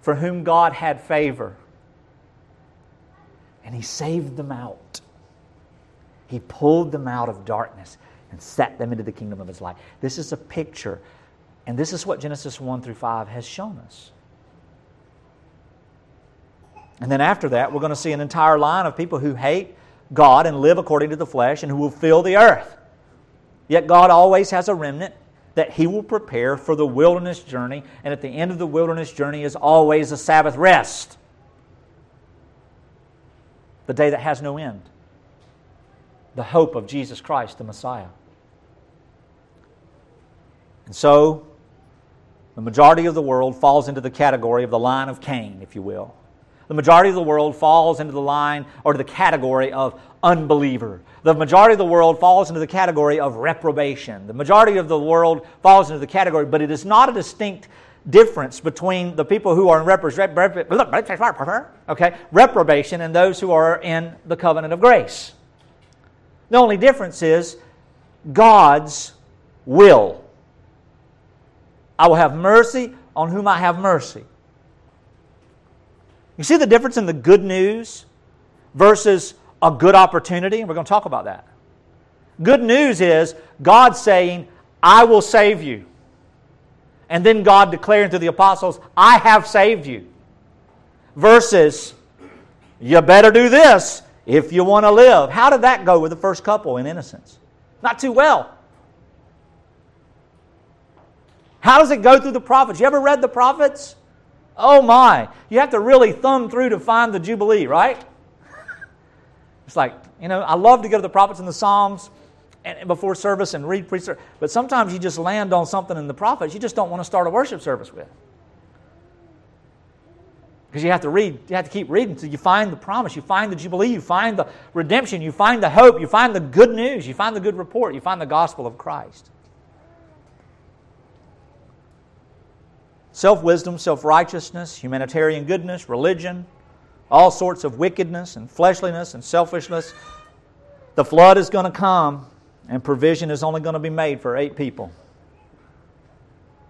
for whom God had favor. And He saved them out. He pulled them out of darkness and set them into the kingdom of His light. This is a picture, and this is what Genesis 1 through 5 has shown us. And then after that, we're going to see an entire line of people who hate God and live according to the flesh and who will fill the earth. Yet God always has a remnant that He will prepare for the wilderness journey, and at the end of the wilderness journey is always a Sabbath rest. The day that has no end. The hope of Jesus Christ, the Messiah. And so, the majority of the world falls into the category of the line of Cain, if you will the majority of the world falls into the line or the category of unbeliever. The majority of the world falls into the category of reprobation. The majority of the world falls into the category, but it is not a distinct difference between the people who are in okay, reprobation and those who are in the covenant of grace. The only difference is God's will. I will have mercy on whom I have mercy. You see the difference in the good news versus a good opportunity? And we're going to talk about that. Good news is God saying, I will save you. And then God declaring to the apostles, I have saved you. Versus, you better do this if you want to live. How did that go with the first couple in innocence? Not too well. How does it go through the prophets? You ever read the prophets? Oh my, you have to really thumb through to find the Jubilee, right? it's like, you know, I love to go to the prophets and the Psalms and before service and read but sometimes you just land on something in the prophets you just don't want to start a worship service with. Because you have to read, you have to keep reading until you find the promise, you find the Jubilee, you find the redemption, you find the hope, you find the good news, you find the good report, you find the gospel of Christ. Self wisdom, self righteousness, humanitarian goodness, religion, all sorts of wickedness and fleshliness and selfishness. The flood is going to come, and provision is only going to be made for eight people.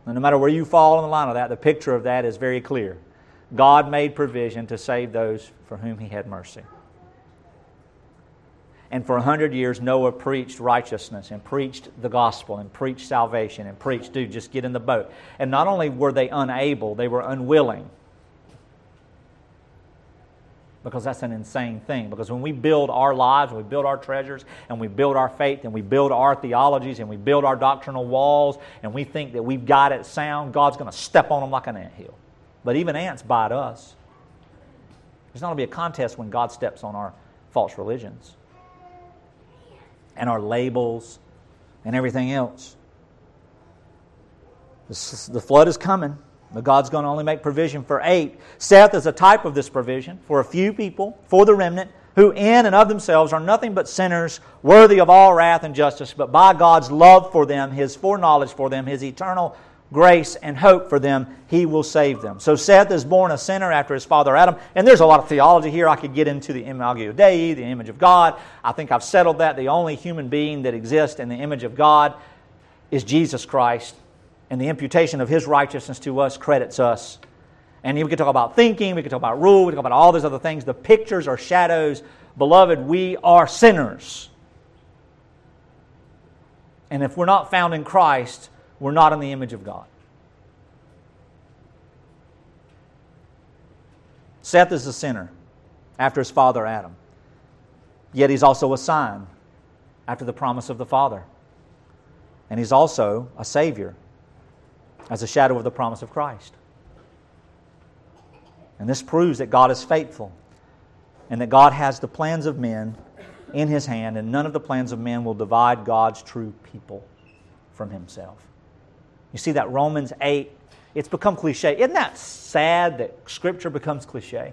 And no matter where you fall in the line of that, the picture of that is very clear. God made provision to save those for whom He had mercy. And for a hundred years, Noah preached righteousness and preached the gospel and preached salvation and preached, dude, just get in the boat. And not only were they unable, they were unwilling. Because that's an insane thing. Because when we build our lives, we build our treasures, and we build our faith, and we build our theologies, and we build our doctrinal walls, and we think that we've got it sound, God's going to step on them like an ant hill. But even ants bite us. There's not going to be a contest when God steps on our false religions and our labels and everything else. The flood is coming, but God's going to only make provision for eight. Seth is a type of this provision for a few people, for the remnant, who in and of themselves are nothing but sinners, worthy of all wrath and justice, but by God's love for them, His foreknowledge for them, His eternal grace and hope for them, he will save them. So Seth is born a sinner after his father Adam. And there's a lot of theology here. I could get into the imago Dei, the image of God. I think I've settled that. The only human being that exists in the image of God is Jesus Christ. And the imputation of his righteousness to us credits us. And we can talk about thinking, we can talk about rule, we can talk about all those other things. The pictures are shadows. Beloved, we are sinners. And if we're not found in Christ, we're not in the image of God. Seth is a sinner after his father Adam. Yet he's also a sign after the promise of the Father. And he's also a Savior as a shadow of the promise of Christ. And this proves that God is faithful and that God has the plans of men in his hand, and none of the plans of men will divide God's true people from himself. You see that Romans 8, it's become cliche. Isn't that sad that Scripture becomes cliche?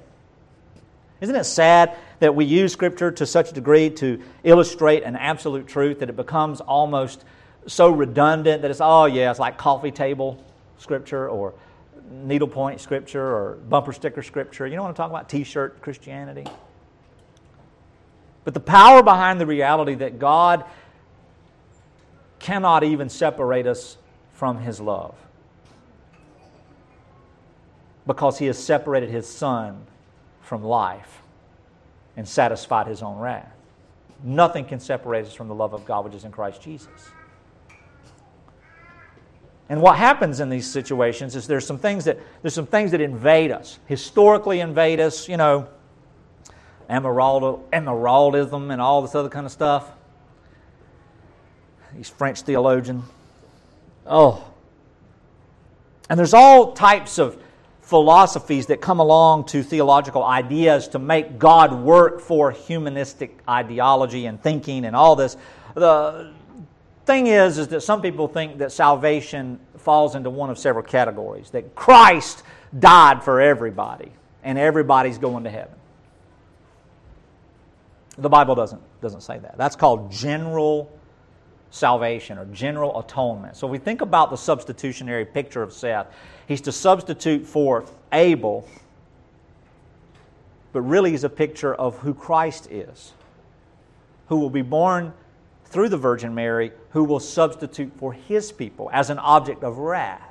Isn't it sad that we use Scripture to such a degree to illustrate an absolute truth that it becomes almost so redundant that it's, oh, yeah, it's like coffee table Scripture or needlepoint Scripture or bumper sticker Scripture. You know what I'm talking about? T shirt Christianity. But the power behind the reality that God cannot even separate us from his love. Because he has separated his son from life and satisfied his own wrath. Nothing can separate us from the love of God which is in Christ Jesus. And what happens in these situations is there's some things that there's some things that invade us, historically invade us, you know, emerald, Amyraldism and all this other kind of stuff. He's French theologian. Oh. And there's all types of philosophies that come along to theological ideas to make God work for humanistic ideology and thinking and all this. The thing is, is that some people think that salvation falls into one of several categories. That Christ died for everybody, and everybody's going to heaven. The Bible doesn't, doesn't say that. That's called general salvation or general atonement. So if we think about the substitutionary picture of Seth, he's to substitute for Abel, but really he's a picture of who Christ is, who will be born through the Virgin Mary, who will substitute for his people as an object of wrath.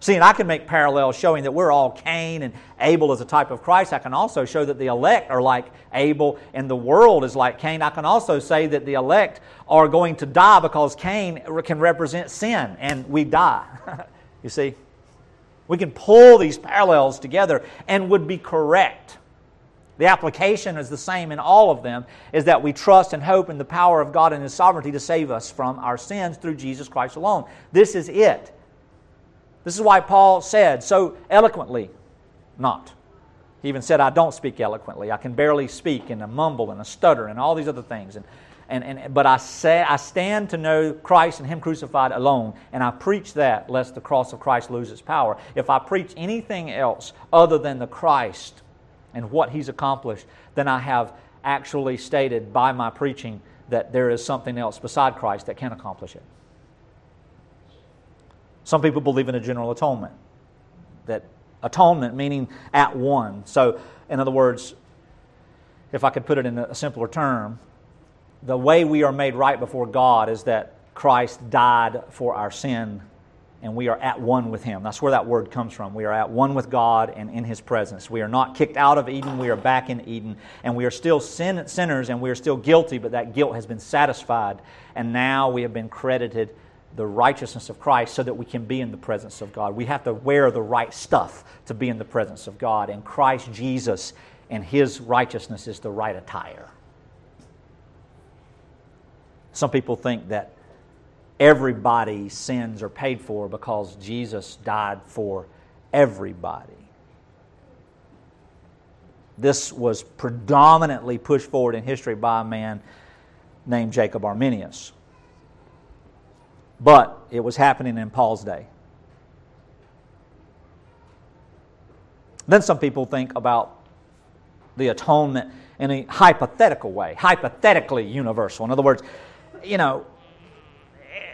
See, and I can make parallels showing that we're all Cain and Abel is a type of Christ. I can also show that the elect are like Abel and the world is like Cain. I can also say that the elect are going to die because Cain can represent sin and we die. you see? We can pull these parallels together and would be correct. The application is the same in all of them is that we trust and hope in the power of God and His sovereignty to save us from our sins through Jesus Christ alone. This is it. This is why Paul said so eloquently, not. He even said, I don't speak eloquently. I can barely speak and a mumble and a stutter and all these other things. And, and, and, but I, say, I stand to know Christ and Him crucified alone, and I preach that lest the cross of Christ lose its power. If I preach anything else other than the Christ and what He's accomplished, then I have actually stated by my preaching that there is something else beside Christ that can accomplish it. Some people believe in a general atonement. That atonement meaning at one. So, in other words, if I could put it in a simpler term, the way we are made right before God is that Christ died for our sin and we are at one with Him. That's where that word comes from. We are at one with God and in His presence. We are not kicked out of Eden, we are back in Eden. And we are still sin- sinners and we are still guilty, but that guilt has been satisfied. And now we have been credited the righteousness of Christ so that we can be in the presence of God. We have to wear the right stuff to be in the presence of God. And Christ Jesus and His righteousness is the right attire. Some people think that everybody's sins are paid for because Jesus died for everybody. This was predominantly pushed forward in history by a man named Jacob Arminius. But it was happening in Paul's day. Then some people think about the atonement in a hypothetical way, hypothetically universal. In other words, you know,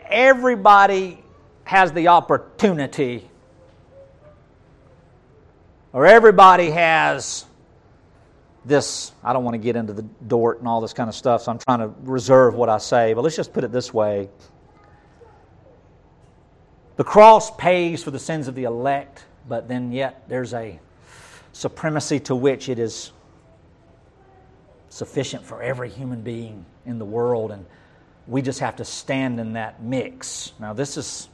everybody has the opportunity, or everybody has this. I don't want to get into the Dort and all this kind of stuff, so I'm trying to reserve what I say, but let's just put it this way the cross pays for the sins of the elect, but then yet there's a supremacy to which it is sufficient for every human being in the world, and we just have to stand in that mix. Now, this is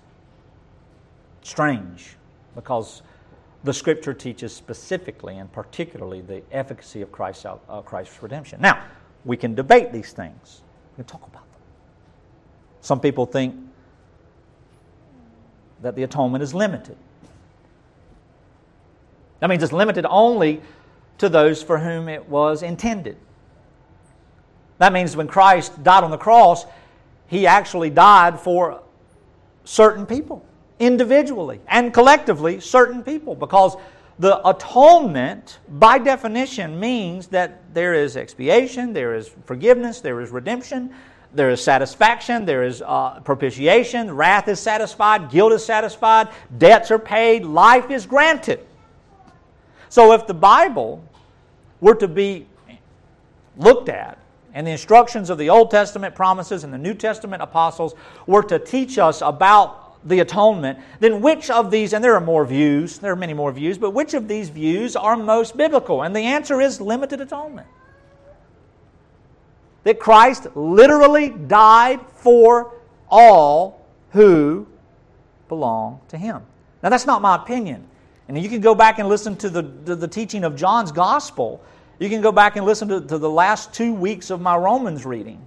strange because the Scripture teaches specifically and particularly the efficacy of Christ's, uh, Christ's redemption. Now, we can debate these things, we can talk about them. Some people think that the atonement is limited. That means it's limited only to those for whom it was intended. That means when Christ died on the cross, he actually died for certain people, individually and collectively, certain people, because the atonement, by definition, means that there is expiation, there is forgiveness, there is redemption, there is satisfaction, there is uh, propitiation, wrath is satisfied, guilt is satisfied, debts are paid, life is granted. So if the Bible were to be looked at, and the instructions of the Old Testament promises and the New Testament apostles were to teach us about the atonement, then which of these, and there are more views, there are many more views, but which of these views are most biblical? And the answer is limited atonement that Christ literally died for all who belong to Him. Now, that's not my opinion. And you can go back and listen to the, to the teaching of John's Gospel. You can go back and listen to, to the last two weeks of my Romans reading.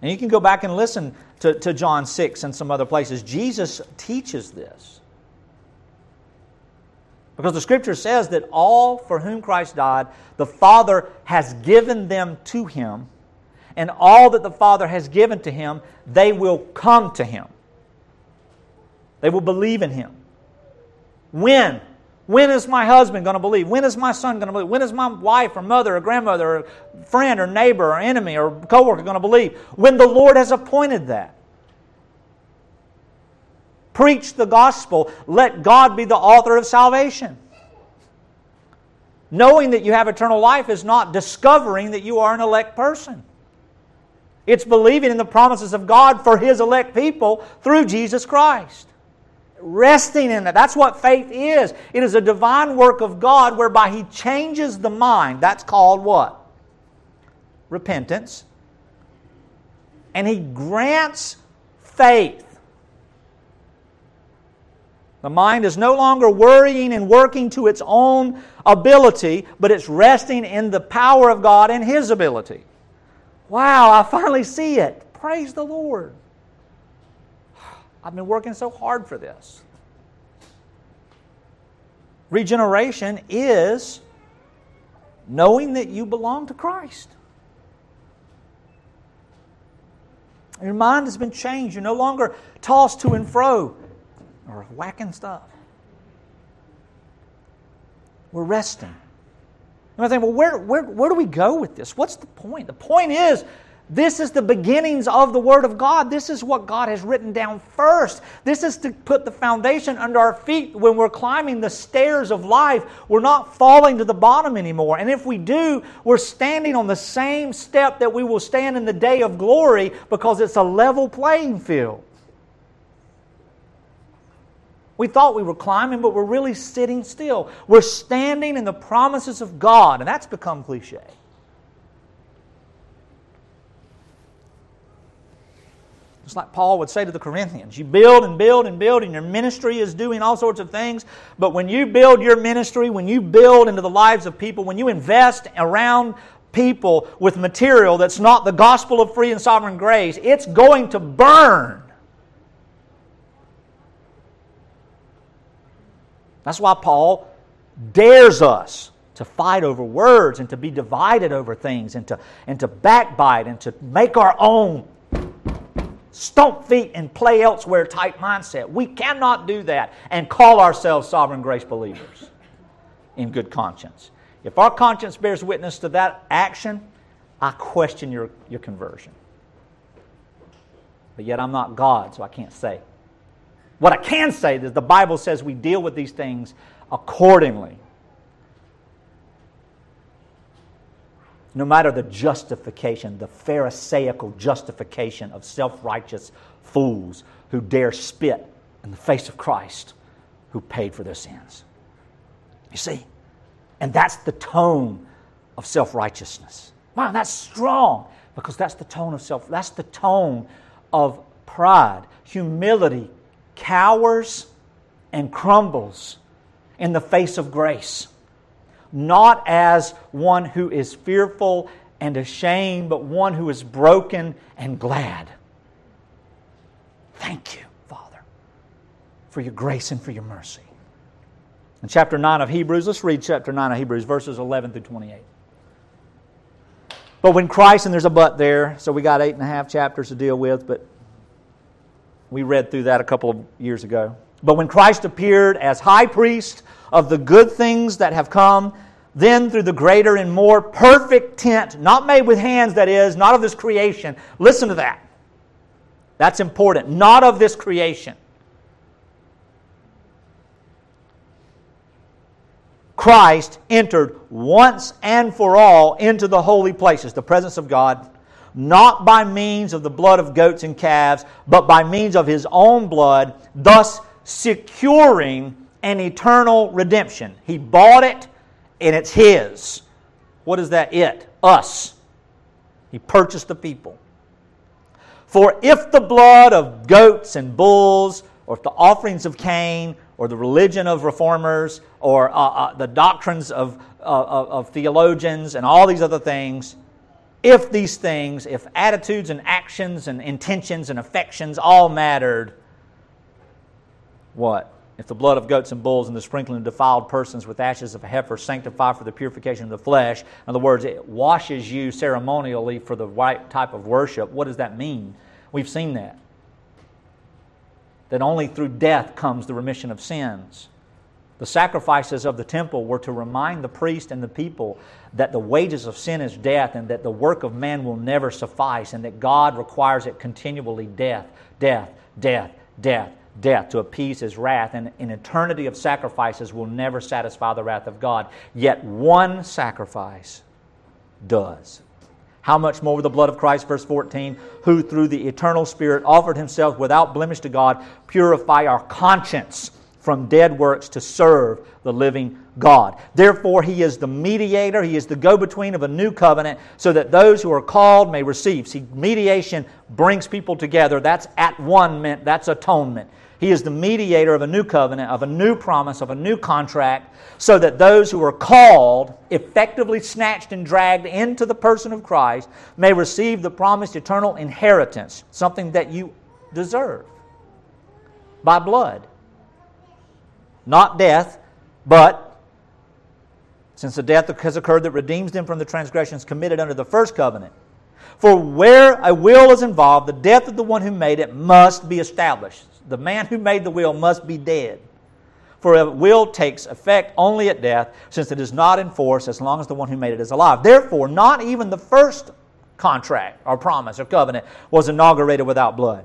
And you can go back and listen to, to John 6 and some other places. Jesus teaches this. Because the scripture says that all for whom Christ died, the Father has given them to him, and all that the Father has given to him, they will come to him. They will believe in him. When? When is my husband going to believe? When is my son going to believe? When is my wife or mother or grandmother or friend or neighbor or enemy or coworker going to believe? When the Lord has appointed that. Preach the gospel. Let God be the author of salvation. Knowing that you have eternal life is not discovering that you are an elect person. It's believing in the promises of God for His elect people through Jesus Christ. Resting in that. That's what faith is. It is a divine work of God whereby He changes the mind. That's called what? Repentance. And He grants faith. The mind is no longer worrying and working to its own ability, but it's resting in the power of God and His ability. Wow, I finally see it. Praise the Lord. I've been working so hard for this. Regeneration is knowing that you belong to Christ. Your mind has been changed. You're no longer tossed to and fro or whacking stuff. We're resting. And I think, well, where, where, where do we go with this? What's the point? The point is, this is the beginnings of the Word of God. This is what God has written down first. This is to put the foundation under our feet when we're climbing the stairs of life. We're not falling to the bottom anymore. And if we do, we're standing on the same step that we will stand in the day of glory because it's a level playing field. We thought we were climbing, but we're really sitting still. We're standing in the promises of God, and that's become cliche. Just like Paul would say to the Corinthians, you build and build and build, and your ministry is doing all sorts of things. But when you build your ministry, when you build into the lives of people, when you invest around people with material that's not the gospel of free and sovereign grace, it's going to burn. That's why Paul dares us to fight over words and to be divided over things and to, and to backbite and to make our own stomp feet and play elsewhere type mindset. We cannot do that and call ourselves sovereign grace believers in good conscience. If our conscience bears witness to that action, I question your, your conversion. But yet I'm not God, so I can't say. What I can say is the Bible says we deal with these things accordingly. No matter the justification, the Pharisaical justification of self righteous fools who dare spit in the face of Christ who paid for their sins. You see? And that's the tone of self righteousness. Wow, that's strong because that's the tone of self, that's the tone of pride, humility, cowers and crumbles in the face of grace. Not as one who is fearful and ashamed, but one who is broken and glad. Thank you, Father, for your grace and for your mercy. In chapter 9 of Hebrews, let's read chapter 9 of Hebrews, verses 11 through 28. But when Christ, and there's a but there, so we got eight and a half chapters to deal with, but we read through that a couple of years ago. But when Christ appeared as high priest of the good things that have come, then through the greater and more perfect tent, not made with hands, that is, not of this creation. Listen to that. That's important. Not of this creation. Christ entered once and for all into the holy places, the presence of God not by means of the blood of goats and calves, but by means of his own blood, thus securing an eternal redemption. He bought it and it's his. What is that it? Us. He purchased the people. For if the blood of goats and bulls, or if the offerings of Cain, or the religion of reformers, or uh, uh, the doctrines of, uh, of theologians, and all these other things, if these things, if attitudes and actions and intentions and affections all mattered, what? If the blood of goats and bulls and the sprinkling of defiled persons with ashes of a heifer sanctify for the purification of the flesh, in other words, it washes you ceremonially for the right type of worship, what does that mean? We've seen that. That only through death comes the remission of sins. The sacrifices of the temple were to remind the priest and the people that the wages of sin is death and that the work of man will never suffice and that God requires it continually death, death, death, death, death to appease his wrath. And an eternity of sacrifices will never satisfy the wrath of God. Yet one sacrifice does. How much more the blood of Christ, verse 14, who through the eternal Spirit offered himself without blemish to God, purify our conscience from dead works to serve the living God. Therefore, he is the mediator, he is the go between of a new covenant so that those who are called may receive. See, mediation brings people together. That's at one meant, that's atonement. He is the mediator of a new covenant, of a new promise, of a new contract, so that those who are called, effectively snatched and dragged into the person of Christ, may receive the promised eternal inheritance, something that you deserve by blood. Not death, but since the death has occurred that redeems them from the transgressions committed under the first covenant. For where a will is involved, the death of the one who made it must be established. The man who made the will must be dead. For a will takes effect only at death, since it is not in force as long as the one who made it is alive. Therefore, not even the first contract or promise or covenant was inaugurated without blood.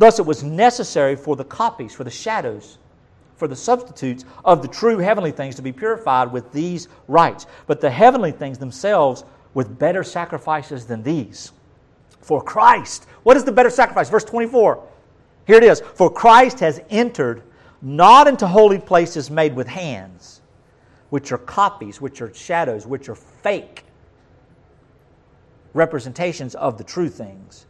Thus, it was necessary for the copies, for the shadows, for the substitutes of the true heavenly things to be purified with these rites, but the heavenly things themselves with better sacrifices than these. For Christ, what is the better sacrifice? Verse 24. Here it is. For Christ has entered not into holy places made with hands, which are copies, which are shadows, which are fake representations of the true things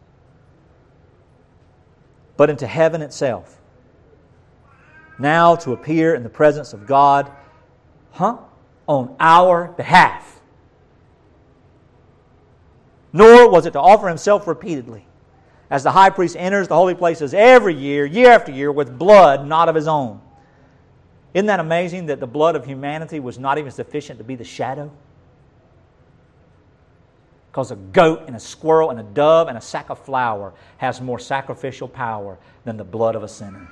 but into heaven itself. Now to appear in the presence of God, huh? On our behalf. Nor was it to offer himself repeatedly, as the high priest enters the holy places every year, year after year, with blood not of his own. Isn't that amazing that the blood of humanity was not even sufficient to be the shadow? Because a goat and a squirrel and a dove and a sack of flour has more sacrificial power than the blood of a sinner.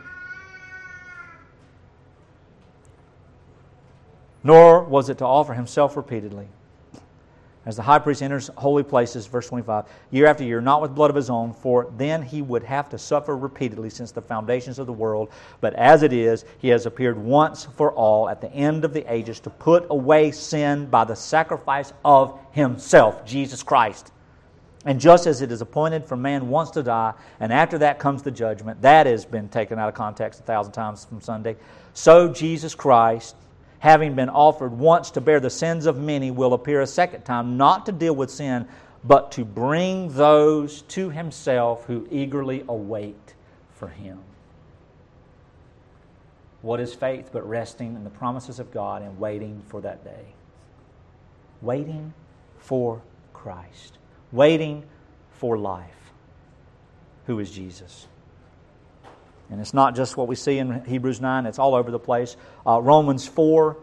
Nor was it to offer himself repeatedly as the high priest enters holy places, verse 25, year after year, not with blood of his own, for then he would have to suffer repeatedly since the foundations of the world. But as it is, he has appeared once for all at the end of the ages to put away sin by the sacrifice of himself, Jesus Christ. And just as it is appointed for man once to die, and after that comes the judgment, that has been taken out of context a thousand times from Sunday, so Jesus Christ having been offered once to bear the sins of many, will appear a second time, not to deal with sin, but to bring those to himself who eagerly await for him. What is faith but resting in the promises of God and waiting for that day? Waiting for Christ, waiting for life. Who is Jesus? And it's not just what we see in Hebrews 9, it's all over the place. Uh, Romans 4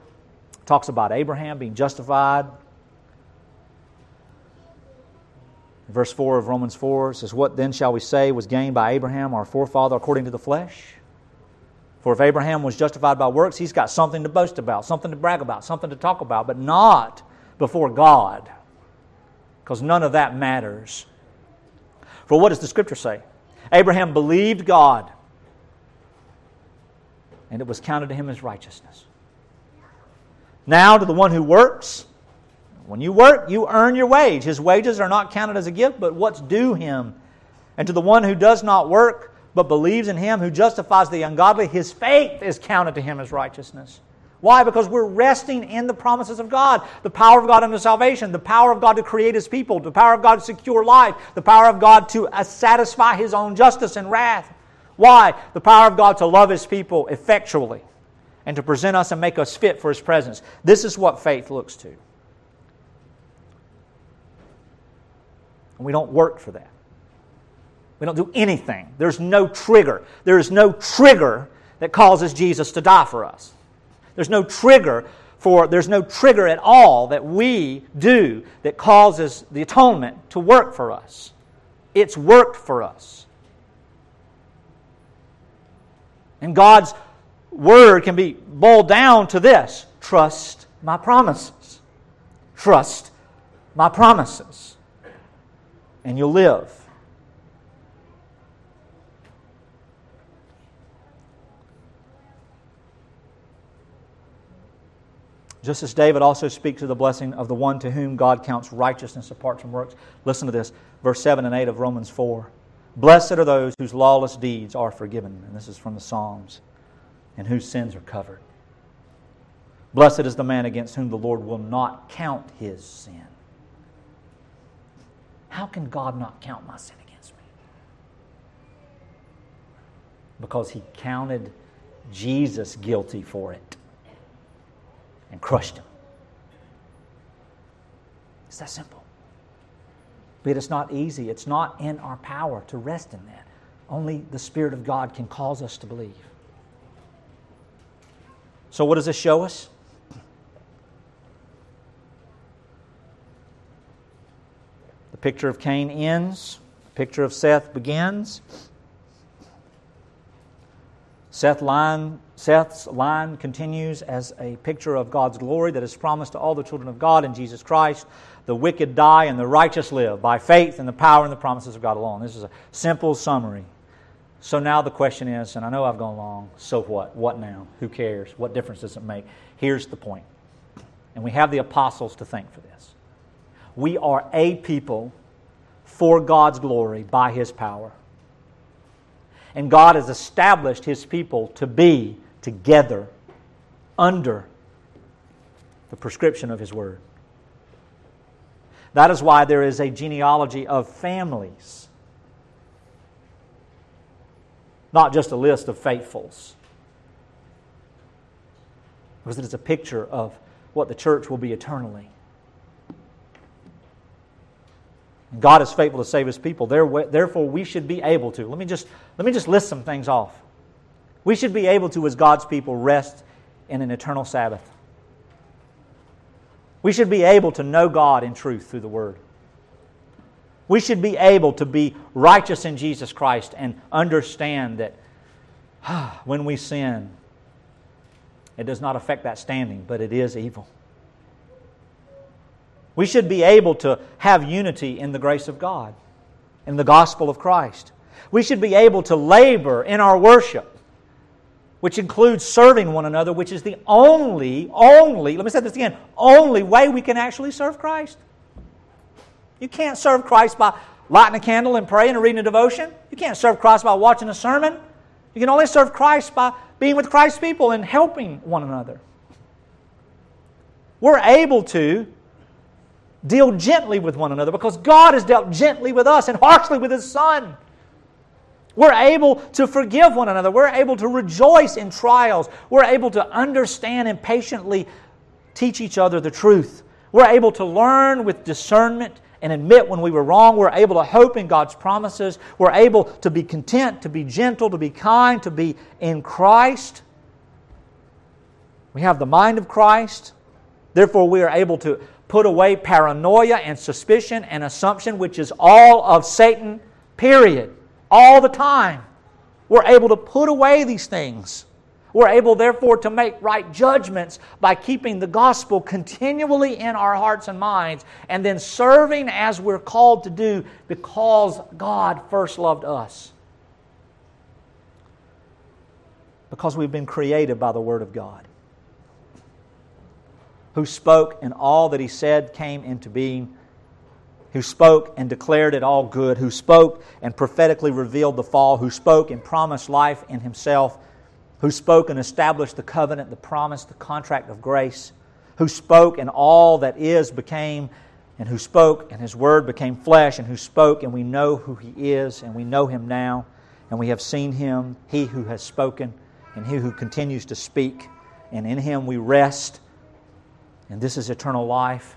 talks about Abraham being justified. Verse 4 of Romans 4 says, What then shall we say was gained by Abraham, our forefather, according to the flesh? For if Abraham was justified by works, he's got something to boast about, something to brag about, something to talk about, but not before God, because none of that matters. For what does the Scripture say? Abraham believed God, and it was counted to him as righteousness. Now, to the one who works, when you work, you earn your wage. His wages are not counted as a gift, but what's due him. And to the one who does not work, but believes in him who justifies the ungodly, his faith is counted to him as righteousness. Why? Because we're resting in the promises of God. The power of God unto salvation, the power of God to create His people, the power of God to secure life, the power of God to uh, satisfy His own justice and wrath. Why? The power of God to love His people effectually and to present us and make us fit for His presence. This is what faith looks to. And we don't work for that. We don't do anything. There's no trigger. There is no trigger that causes Jesus to die for us. There's no trigger for there's no trigger at all that we do that causes the atonement to work for us. It's worked for us. And God's word can be boiled down to this trust my promises. Trust my promises. And you'll live. Just as David also speaks of the blessing of the one to whom God counts righteousness apart from works. Listen to this, verse 7 and 8 of Romans 4. Blessed are those whose lawless deeds are forgiven. And this is from the Psalms, and whose sins are covered. Blessed is the man against whom the Lord will not count his sin. How can God not count my sin against me? Because he counted Jesus guilty for it and crushed him. It's that simple. But it's not easy. It's not in our power to rest in that. Only the Spirit of God can cause us to believe. So, what does this show us? The picture of Cain ends, the picture of Seth begins. Seth line, Seth's line continues as a picture of God's glory that is promised to all the children of God in Jesus Christ. The wicked die and the righteous live by faith and the power and the promises of God alone. This is a simple summary. So now the question is, and I know I've gone long, so what? What now? Who cares? What difference does it make? Here's the point. And we have the apostles to thank for this. We are a people for God's glory by His power. And God has established His people to be together under the prescription of His Word. That is why there is a genealogy of families, not just a list of faithfuls. Because it is a picture of what the church will be eternally. God is faithful to save his people. Therefore, we should be able to. Let me just, let me just list some things off. We should be able to, as God's people, rest in an eternal Sabbath. We should be able to know God in truth through the Word. We should be able to be righteous in Jesus Christ and understand that when we sin, it does not affect that standing, but it is evil. We should be able to have unity in the grace of God, in the gospel of Christ. We should be able to labor in our worship, which includes serving one another, which is the only, only, let me say this again, only way we can actually serve Christ. You can't serve Christ by lighting a candle and praying and reading a devotion. You can't serve Christ by watching a sermon. You can only serve Christ by being with Christ's people and helping one another. We're able to deal gently with one another because God has dealt gently with us and harshly with His Son. We're able to forgive one another. We're able to rejoice in trials. We're able to understand and patiently teach each other the truth. We're able to learn with discernment and admit when we were wrong. We're able to hope in God's promises. We're able to be content, to be gentle, to be kind, to be in Christ. We have the mind of Christ. Therefore, we are able to Put away paranoia and suspicion and assumption, which is all of Satan, period. All the time. We're able to put away these things. We're able, therefore, to make right judgments by keeping the gospel continually in our hearts and minds and then serving as we're called to do because God first loved us. Because we've been created by the Word of God who spoke, and all that He said came into being, who spoke and declared it all good, who spoke and prophetically revealed the fall, who spoke and promised life in Himself, who spoke and established the covenant, the promise, the contract of grace, who spoke and all that is became and who spoke, and his word became flesh, and who spoke, and we know who he is, and we know him now, and we have seen him, he who has spoken, and he who continues to speak, and in him we rest, and this is eternal life.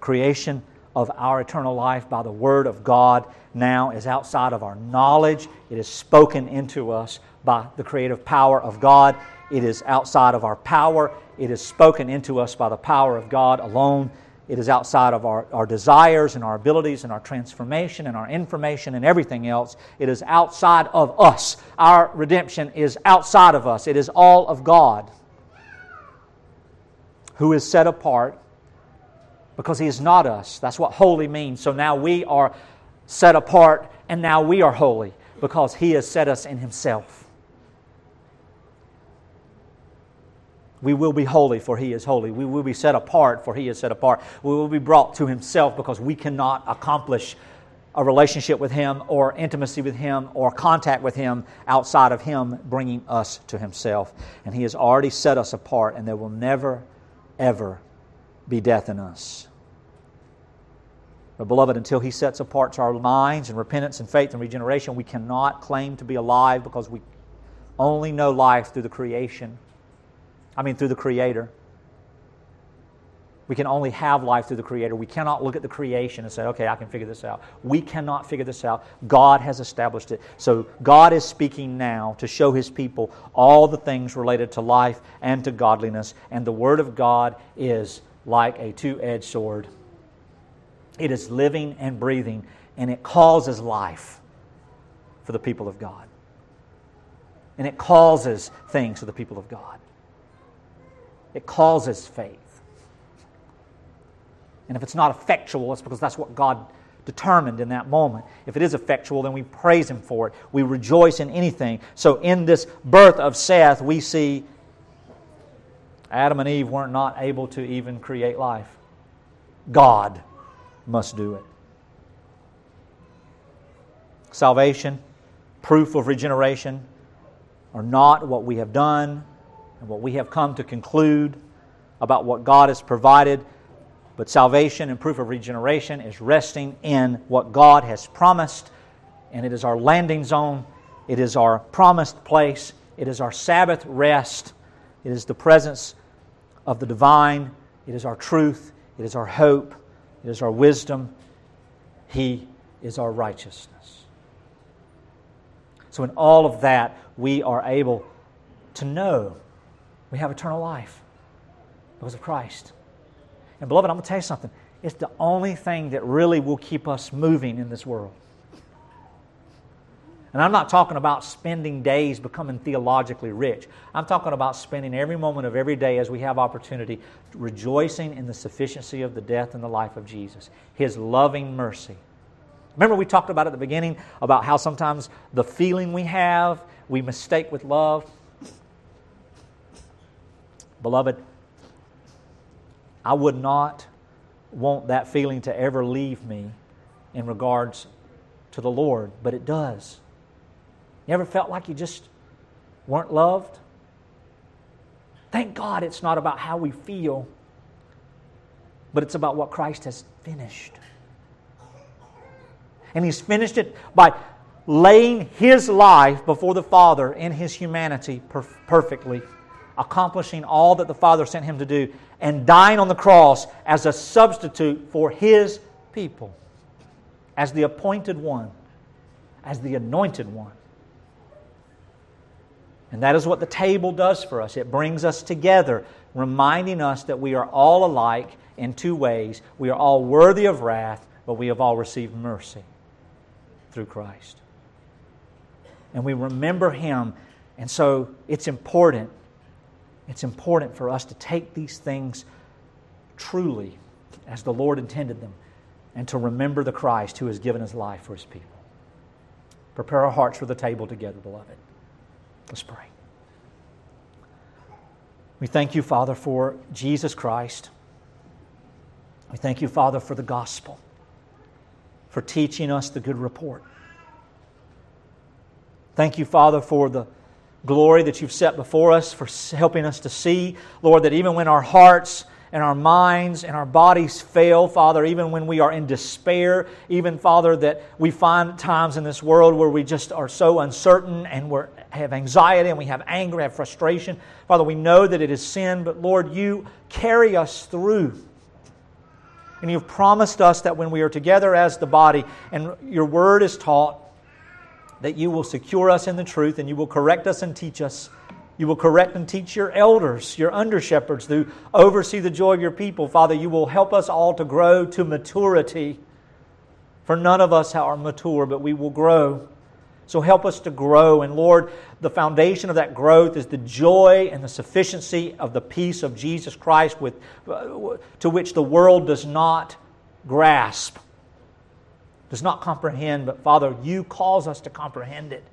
Creation of our eternal life by the Word of God now is outside of our knowledge. It is spoken into us by the creative power of God. It is outside of our power. It is spoken into us by the power of God alone. It is outside of our, our desires and our abilities and our transformation and our information and everything else. It is outside of us. Our redemption is outside of us. It is all of God who is set apart because He is not us. That's what holy means. So now we are set apart and now we are holy because He has set us in Himself. We will be holy, for He is holy. We will be set apart, for He is set apart. We will be brought to Himself because we cannot accomplish a relationship with Him or intimacy with Him or contact with Him outside of Him bringing us to Himself. And He has already set us apart, and there will never, ever be death in us. But, beloved, until He sets apart our minds and repentance and faith and regeneration, we cannot claim to be alive because we only know life through the creation I mean, through the Creator. We can only have life through the Creator. We cannot look at the creation and say, okay, I can figure this out. We cannot figure this out. God has established it. So God is speaking now to show His people all the things related to life and to godliness. And the Word of God is like a two edged sword, it is living and breathing, and it causes life for the people of God. And it causes things for the people of God. It causes faith. And if it's not effectual, it's because that's what God determined in that moment. If it is effectual, then we praise Him for it. We rejoice in anything. So in this birth of Seth, we see Adam and Eve weren't not able to even create life. God must do it. Salvation, proof of regeneration, are not what we have done, and what we have come to conclude about what God has provided. But salvation and proof of regeneration is resting in what God has promised, and it is our landing zone, it is our promised place, it is our Sabbath rest, it is the presence of the divine, it is our truth, it is our hope, it is our wisdom. He is our righteousness. So, in all of that, we are able to know we have eternal life because of Christ. And, beloved, I'm going to tell you something. It's the only thing that really will keep us moving in this world. And I'm not talking about spending days becoming theologically rich. I'm talking about spending every moment of every day as we have opportunity rejoicing in the sufficiency of the death and the life of Jesus, His loving mercy. Remember, we talked about at the beginning about how sometimes the feeling we have we mistake with love. Beloved, I would not want that feeling to ever leave me in regards to the Lord, but it does. You ever felt like you just weren't loved? Thank God it's not about how we feel, but it's about what Christ has finished. And He's finished it by laying His life before the Father in His humanity perfectly accomplishing all that the Father sent him to do, and dying on the cross as a substitute for his people, as the appointed one, as the anointed one. And that is what the table does for us. It brings us together, reminding us that we are all alike in two ways. We are all worthy of wrath, but we have all received mercy through Christ. And we remember Him, and so it's important it's important for us to take these things truly as the Lord intended them and to remember the Christ who has given his life for his people. Prepare our hearts for the table together, beloved. Let's pray. We thank you, Father, for Jesus Christ. We thank you, Father, for the gospel, for teaching us the good report. Thank you, Father, for the glory that you've set before us, for helping us to see, Lord, that even when our hearts and our minds and our bodies fail, Father, even when we are in despair, even, Father, that we find times in this world where we just are so uncertain and we have anxiety and we have anger, we have frustration. Father, we know that it is sin, but Lord, you carry us through. And you've promised us that when we are together as the body and your word is taught, that you will secure us in the truth and you will correct us and teach us. You will correct and teach your elders, your under shepherds, who oversee the joy of your people. Father, you will help us all to grow to maturity. For none of us are mature, but we will grow. So help us to grow. And Lord, the foundation of that growth is the joy and the sufficiency of the peace of Jesus Christ, with, uh, to which the world does not grasp does not comprehend, but Father, you cause us to comprehend it.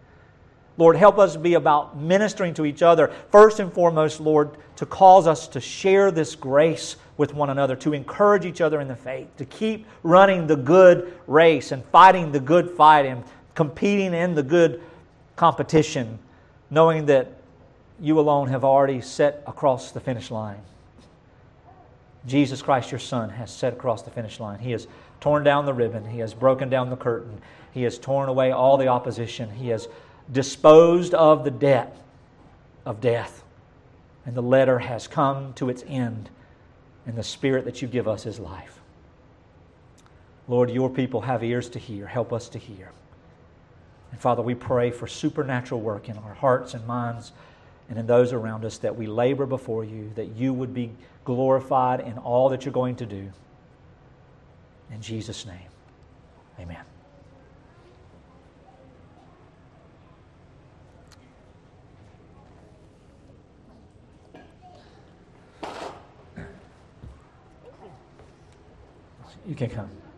Lord, help us be about ministering to each other. First and foremost, Lord, to cause us to share this grace with one another, to encourage each other in the faith, to keep running the good race and fighting the good fight and competing in the good competition, knowing that you alone have already set across the finish line. Jesus Christ, your Son, has set across the finish line. He has torn down the ribbon. He has broken down the curtain. He has torn away all the opposition. He has disposed of the debt of death. And the letter has come to its end. And the Spirit that you give us is life. Lord, your people have ears to hear. Help us to hear. And Father, we pray for supernatural work in our hearts and minds and in those around us that we labor before you, that you would be glorified in all that you're going to do. In Jesus' name, amen. You can come.